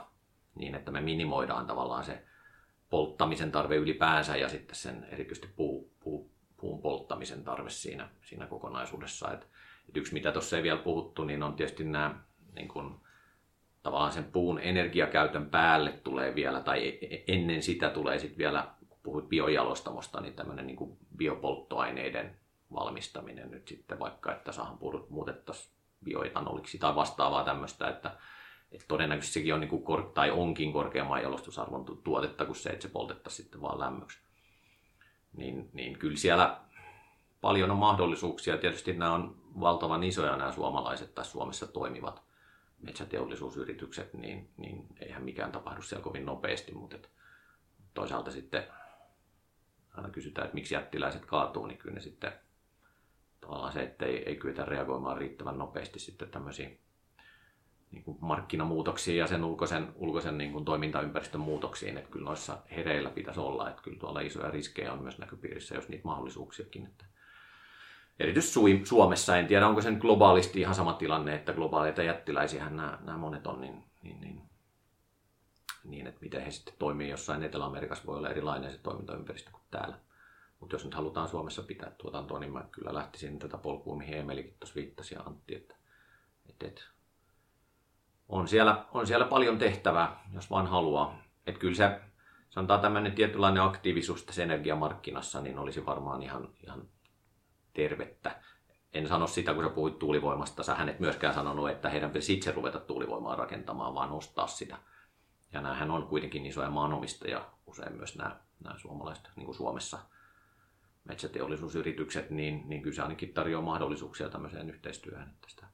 niin, että me minimoidaan tavallaan se polttamisen tarve ylipäänsä ja sitten sen erityisesti puu, puu, puun polttamisen tarve siinä, siinä kokonaisuudessa. Et, et yksi, mitä tuossa ei vielä puhuttu, niin on tietysti nämä niin kun, tavallaan sen puun energiakäytön päälle tulee vielä, tai e, e, ennen sitä tulee sitten vielä, kun puhuit biojalostamosta, niin tämmöinen niin biopolttoaineiden valmistaminen nyt sitten vaikka, että sahanpurut muutettaisiin bioetanoliksi tai vastaavaa tämmöistä, että, että todennäköisesti sekin on niin kuin kor- tai onkin korkeamman jalostusarvon tuotetta kuin se, että se poltettaisiin sitten vaan lämmöksi. Niin, niin kyllä siellä paljon on mahdollisuuksia. Tietysti nämä on valtavan isoja nämä suomalaiset tai Suomessa toimivat metsäteollisuusyritykset, niin, niin eihän mikään tapahdu siellä kovin nopeasti, mutta et toisaalta sitten aina kysytään, että miksi jättiläiset kaatuu, niin kyllä ne sitten tavallaan se, että ei, ei kyetä reagoimaan riittävän nopeasti sitten tämmöisiin niin kuin markkinamuutoksiin ja sen ulkoisen, ulkoisen niin kuin toimintaympäristön muutoksiin, että kyllä noissa hereillä pitäisi olla, että kyllä tuolla isoja riskejä on myös näköpiirissä, jos niitä mahdollisuuksiakin. Että erityisesti Suomessa, en tiedä onko sen globaalisti ihan sama tilanne, että globaaleita jättiläisiä nämä, nämä monet on, niin, niin, niin, niin, että miten he sitten toimii jossain Etelä-Amerikassa voi olla erilainen se toimintaympäristö kuin täällä. Mutta jos nyt halutaan Suomessa pitää tuotantoa, niin mä kyllä lähtisin tätä polkua, mihin Emelikin tuossa viittasi ja Antti, että, että, että on, siellä, on siellä paljon tehtävää, jos vaan haluaa. Että kyllä se, sanotaan tämmöinen tietynlainen aktiivisuus tässä energiamarkkinassa, niin olisi varmaan ihan, ihan tervettä. En sano sitä, kun sä puhuit tuulivoimasta, sä et myöskään sanonut, että heidän pitäisi itse ruveta tuulivoimaa rakentamaan, vaan nostaa sitä. Ja näähän on kuitenkin isoja maanomistajia, usein myös nämä, nämä suomalaiset, niin kuin Suomessa – metsäteollisuusyritykset, niin, niin kyllä se ainakin tarjoaa mahdollisuuksia tämmöiseen yhteistyöhön, että sitä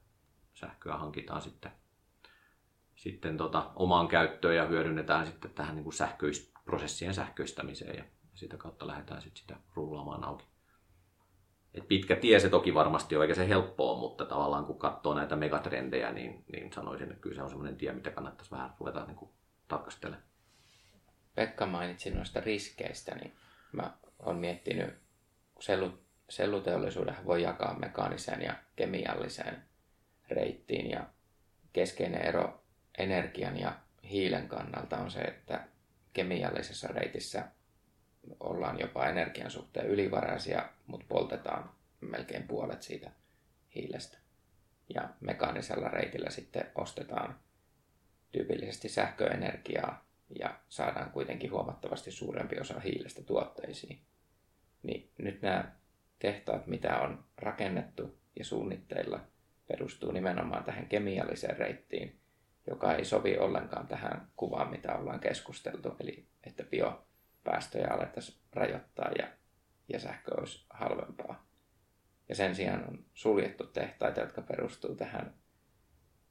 sähköä hankitaan sitten, sitten tota, omaan käyttöön ja hyödynnetään sitten tähän niin kuin sähköis, prosessien sähköistämiseen ja sitä kautta lähdetään sitten sitä rullaamaan auki. Et pitkä tie se toki varmasti on, eikä se helppoa, mutta tavallaan kun katsoo näitä megatrendejä, niin, niin sanoisin, että kyllä se on semmoinen tie, mitä kannattaisi vähän ruveta niin kuin tarkastelemaan. Pekka mainitsi noista riskeistä, niin mä oon miettinyt sellu, selluteollisuuden voi jakaa mekaaniseen ja kemialliseen reittiin ja keskeinen ero energian ja hiilen kannalta on se, että kemiallisessa reitissä ollaan jopa energian suhteen ylivaraisia, mutta poltetaan melkein puolet siitä hiilestä. Ja mekaanisella reitillä sitten ostetaan tyypillisesti sähköenergiaa ja saadaan kuitenkin huomattavasti suurempi osa hiilestä tuotteisiin. Niin nyt nämä tehtaat, mitä on rakennettu ja suunnitteilla, perustuu nimenomaan tähän kemialliseen reittiin, joka ei sovi ollenkaan tähän kuvaan, mitä ollaan keskusteltu, eli että biopäästöjä alettaisiin rajoittaa ja, ja sähkö olisi halvempaa. Ja sen sijaan on suljettu tehtaita, jotka perustuu tähän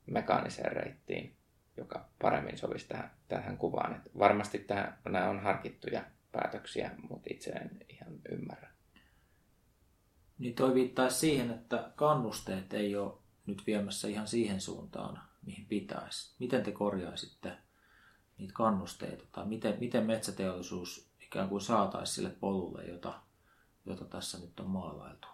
mekaaniseen reittiin, joka paremmin sovisi tähän, tähän kuvaan. Et varmasti tähän, nämä on harkittuja päätöksiä, mutta itse en ihan ymmärrä. Niin toi viittaa siihen, että kannusteet ei ole nyt viemässä ihan siihen suuntaan, mihin pitäisi. Miten te korjaisitte niitä kannusteita tai miten, miten metsäteollisuus ikään kuin saataisiin sille polulle, jota, jota tässä nyt on maalailtu?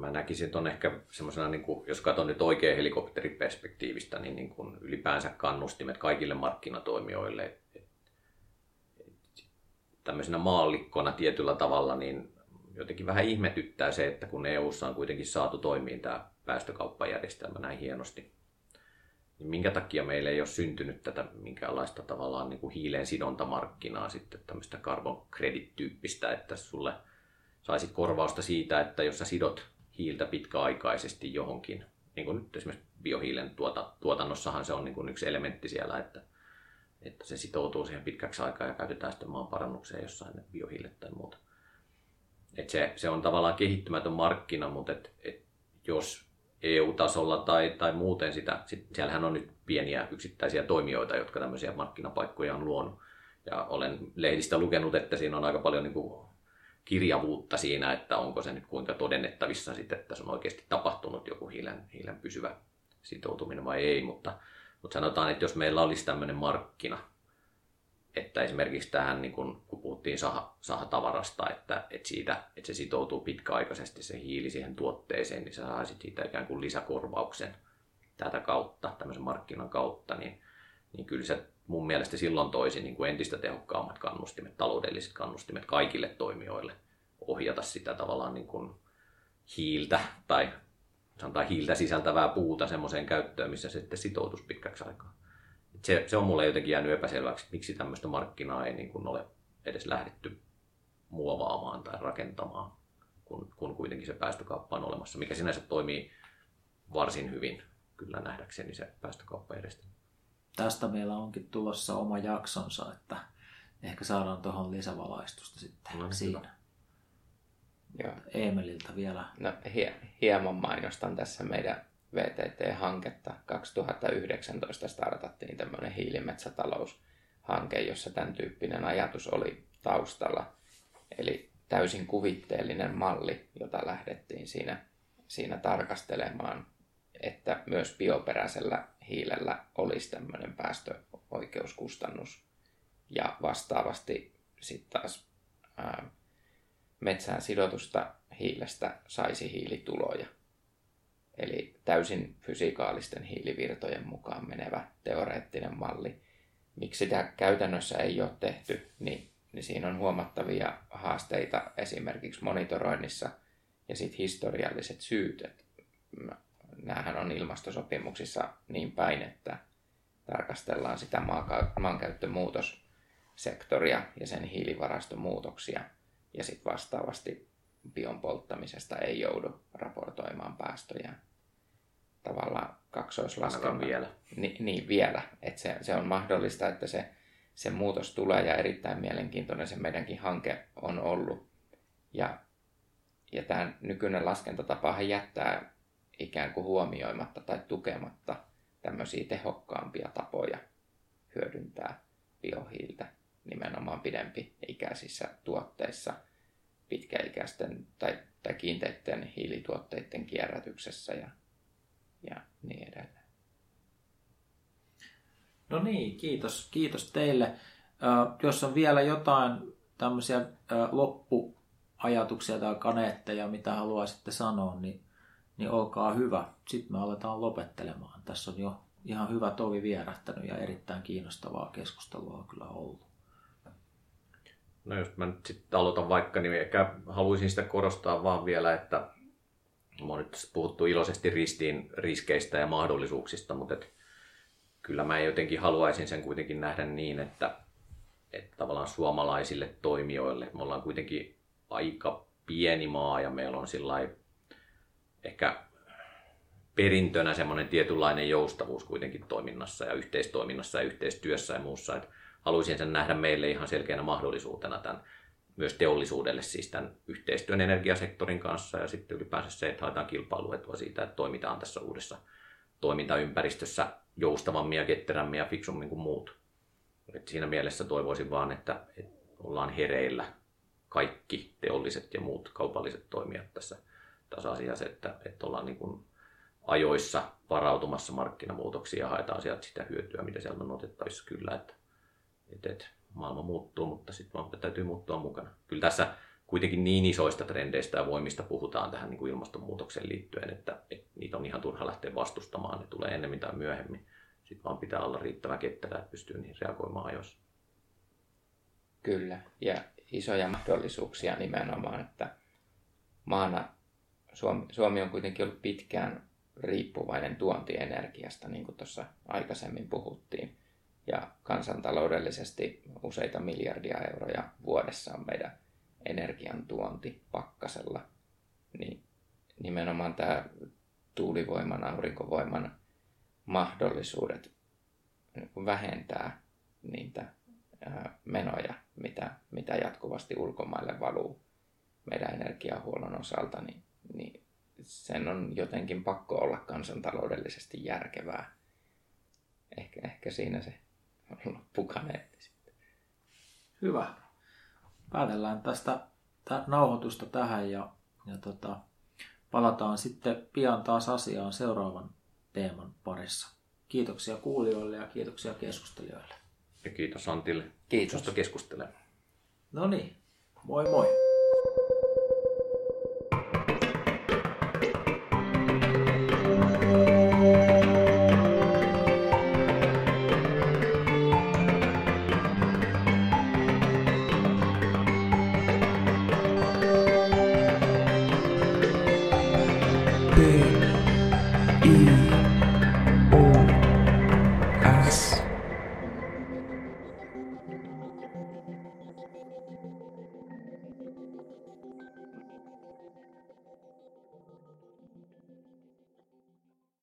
Mä näkisin, että on ehkä semmoisena, niin kuin, jos katson nyt oikein helikopteriperspektiivistä, niin, niin kuin ylipäänsä kannustimet kaikille markkinatoimijoille. Tämmöisenä maallikkona tietyllä tavalla, niin jotenkin vähän ihmetyttää se, että kun EU:ssa on kuitenkin saatu toimiin tämä päästökauppajärjestelmä näin hienosti, niin minkä takia meillä ei ole syntynyt tätä minkäänlaista tavallaan niin kuin hiileen sidontamarkkinaa sitten tämmöistä carbon credit-tyyppistä, että sulle saisit korvausta siitä, että jos sä sidot hiiltä pitkäaikaisesti johonkin, niin kuin nyt esimerkiksi biohiilen tuota, tuotannossahan se on niin kuin yksi elementti siellä, että, että se sitoutuu siihen pitkäksi aikaa ja käytetään sitten maan parannukseen jossain biohiilet tai muuta. Et se, se on tavallaan kehittymätön markkina, mutta et, et jos EU-tasolla tai, tai muuten sitä, sit, siellähän on nyt pieniä yksittäisiä toimijoita, jotka tämmöisiä markkinapaikkoja on luonut. Ja olen lehdistä lukenut, että siinä on aika paljon niin kuin kirjavuutta siinä, että onko se nyt kuinka todennettavissa sitten, että se on oikeasti tapahtunut joku hiilen, hiilen pysyvä sitoutuminen vai ei, mutta, mutta sanotaan, että jos meillä olisi tämmöinen markkina, että esimerkiksi tähän, niin kun, kun puhuttiin sah, sahatavarasta, että, että, siitä, että se sitoutuu pitkäaikaisesti se hiili siihen tuotteeseen, niin sä saisit siitä ikään kuin lisäkorvauksen tätä kautta, tämmöisen markkinan kautta, niin, niin kyllä se mun mielestä silloin toisi niin kuin entistä tehokkaammat kannustimet, taloudelliset kannustimet kaikille toimijoille ohjata sitä tavallaan niin kuin hiiltä tai sanotaan hiiltä sisältävää puuta semmoiseen käyttöön, missä se sitten sitoutus pitkäksi aikaa. Se, se on mulle jotenkin jäänyt epäselväksi, että miksi tämmöistä markkinaa ei niin kuin ole edes lähdetty muovaamaan tai rakentamaan, kun, kun kuitenkin se päästökauppa on olemassa, mikä sinänsä toimii varsin hyvin kyllä nähdäkseni se päästökauppajärjestelmä tästä meillä onkin tulossa oma jaksonsa, että ehkä saadaan tuohon lisävalaistusta sitten no, siinä. Hyvä. Joo. Eemeliltä vielä. No, hie- hieman mainostan tässä meidän VTT-hanketta. 2019 startattiin tämmöinen hiilimetsätaloushanke, jossa tämän tyyppinen ajatus oli taustalla. Eli täysin kuvitteellinen malli, jota lähdettiin siinä, siinä tarkastelemaan, että myös bioperäisellä hiilellä olisi tämmöinen päästöoikeuskustannus. Ja vastaavasti sitten taas ää, metsään sidotusta hiilestä saisi hiilituloja. Eli täysin fysikaalisten hiilivirtojen mukaan menevä teoreettinen malli. Miksi sitä käytännössä ei ole tehty, niin, niin siinä on huomattavia haasteita esimerkiksi monitoroinnissa ja sitten historialliset syyt. Et näähän on ilmastosopimuksissa niin päin, että tarkastellaan sitä maankäyttömuutossektoria ja sen hiilivarastomuutoksia ja sitten vastaavasti bion polttamisesta ei joudu raportoimaan päästöjä. Tavallaan kaksoislaskelma. vielä. Ni, niin, vielä. Että se, se on mahdollista, että se, se muutos tulee ja erittäin mielenkiintoinen se meidänkin hanke on ollut. Ja, ja tämä nykyinen laskentatapa jättää ikään kuin huomioimatta tai tukematta tämmöisiä tehokkaampia tapoja hyödyntää biohiiltä nimenomaan pidempi ikäisissä tuotteissa, pitkäikäisten tai, tai kiinteiden hiilituotteiden kierrätyksessä ja, ja niin edelleen. No niin, kiitos, kiitos teille. Äh, jos on vielä jotain tämmöisiä äh, loppuajatuksia tai kaneetteja, mitä haluaisitte sanoa, niin niin olkaa hyvä. Sitten me aletaan lopettelemaan. Tässä on jo ihan hyvä tovi vierähtänyt ja erittäin kiinnostavaa keskustelua on kyllä ollut. No jos mä nyt sitten aloitan vaikka, niin ehkä haluaisin sitä korostaa vaan vielä, että mä nyt puhuttu iloisesti ristiin riskeistä ja mahdollisuuksista, mutta et kyllä mä jotenkin haluaisin sen kuitenkin nähdä niin, että, että tavallaan suomalaisille toimijoille, me ollaan kuitenkin aika pieni maa ja meillä on sillä ehkä perintönä semmoinen tietynlainen joustavuus kuitenkin toiminnassa ja yhteistoiminnassa ja yhteistyössä ja muussa. Että haluaisin sen nähdä meille ihan selkeänä mahdollisuutena tämän myös teollisuudelle, siis tämän yhteistyön energiasektorin kanssa ja sitten ylipäänsä se, että haetaan kilpailuetua siitä, että toimitaan tässä uudessa toimintaympäristössä joustavammin ja ketterämmin ja fiksummin kuin muut. Et siinä mielessä toivoisin vaan, että, että ollaan hereillä kaikki teolliset ja muut kaupalliset toimijat tässä, tässä asiassa, että, että ollaan niin kuin ajoissa varautumassa markkinamuutoksiin ja haetaan sieltä sitä hyötyä, mitä sieltä on otettavissa kyllä, että, että, että maailma muuttuu, mutta sitten vaan täytyy muuttua mukana. Kyllä tässä kuitenkin niin isoista trendeistä ja voimista puhutaan tähän niin kuin ilmastonmuutokseen liittyen, että, että niitä on ihan turha lähteä vastustamaan, ne tulee ennemmin tai myöhemmin. Sitten vaan pitää olla riittävä ketterä, että pystyy niihin reagoimaan ajoissa. Kyllä, ja isoja mahdollisuuksia nimenomaan, että maana Suomi, Suomi on kuitenkin ollut pitkään riippuvainen tuontienergiasta, niin kuin tuossa aikaisemmin puhuttiin. Ja kansantaloudellisesti useita miljardia euroja vuodessa on meidän energian tuonti pakkasella. Niin nimenomaan tämä tuulivoiman, aurinkovoiman mahdollisuudet vähentää niitä menoja, mitä, mitä jatkuvasti ulkomaille valuu meidän energiahuollon osalta, niin, niin sen on jotenkin pakko olla kansantaloudellisesti järkevää. Ehkä, ehkä siinä se loppukaneetti sitten. Hyvä. Päätellään tästä nauhoitusta tähän ja, ja tota, palataan sitten pian taas asiaan seuraavan teeman parissa. Kiitoksia kuulijoille ja kiitoksia keskustelijoille. Ja kiitos Antille. Kiitos. keskustelemaan. No niin, moi moi.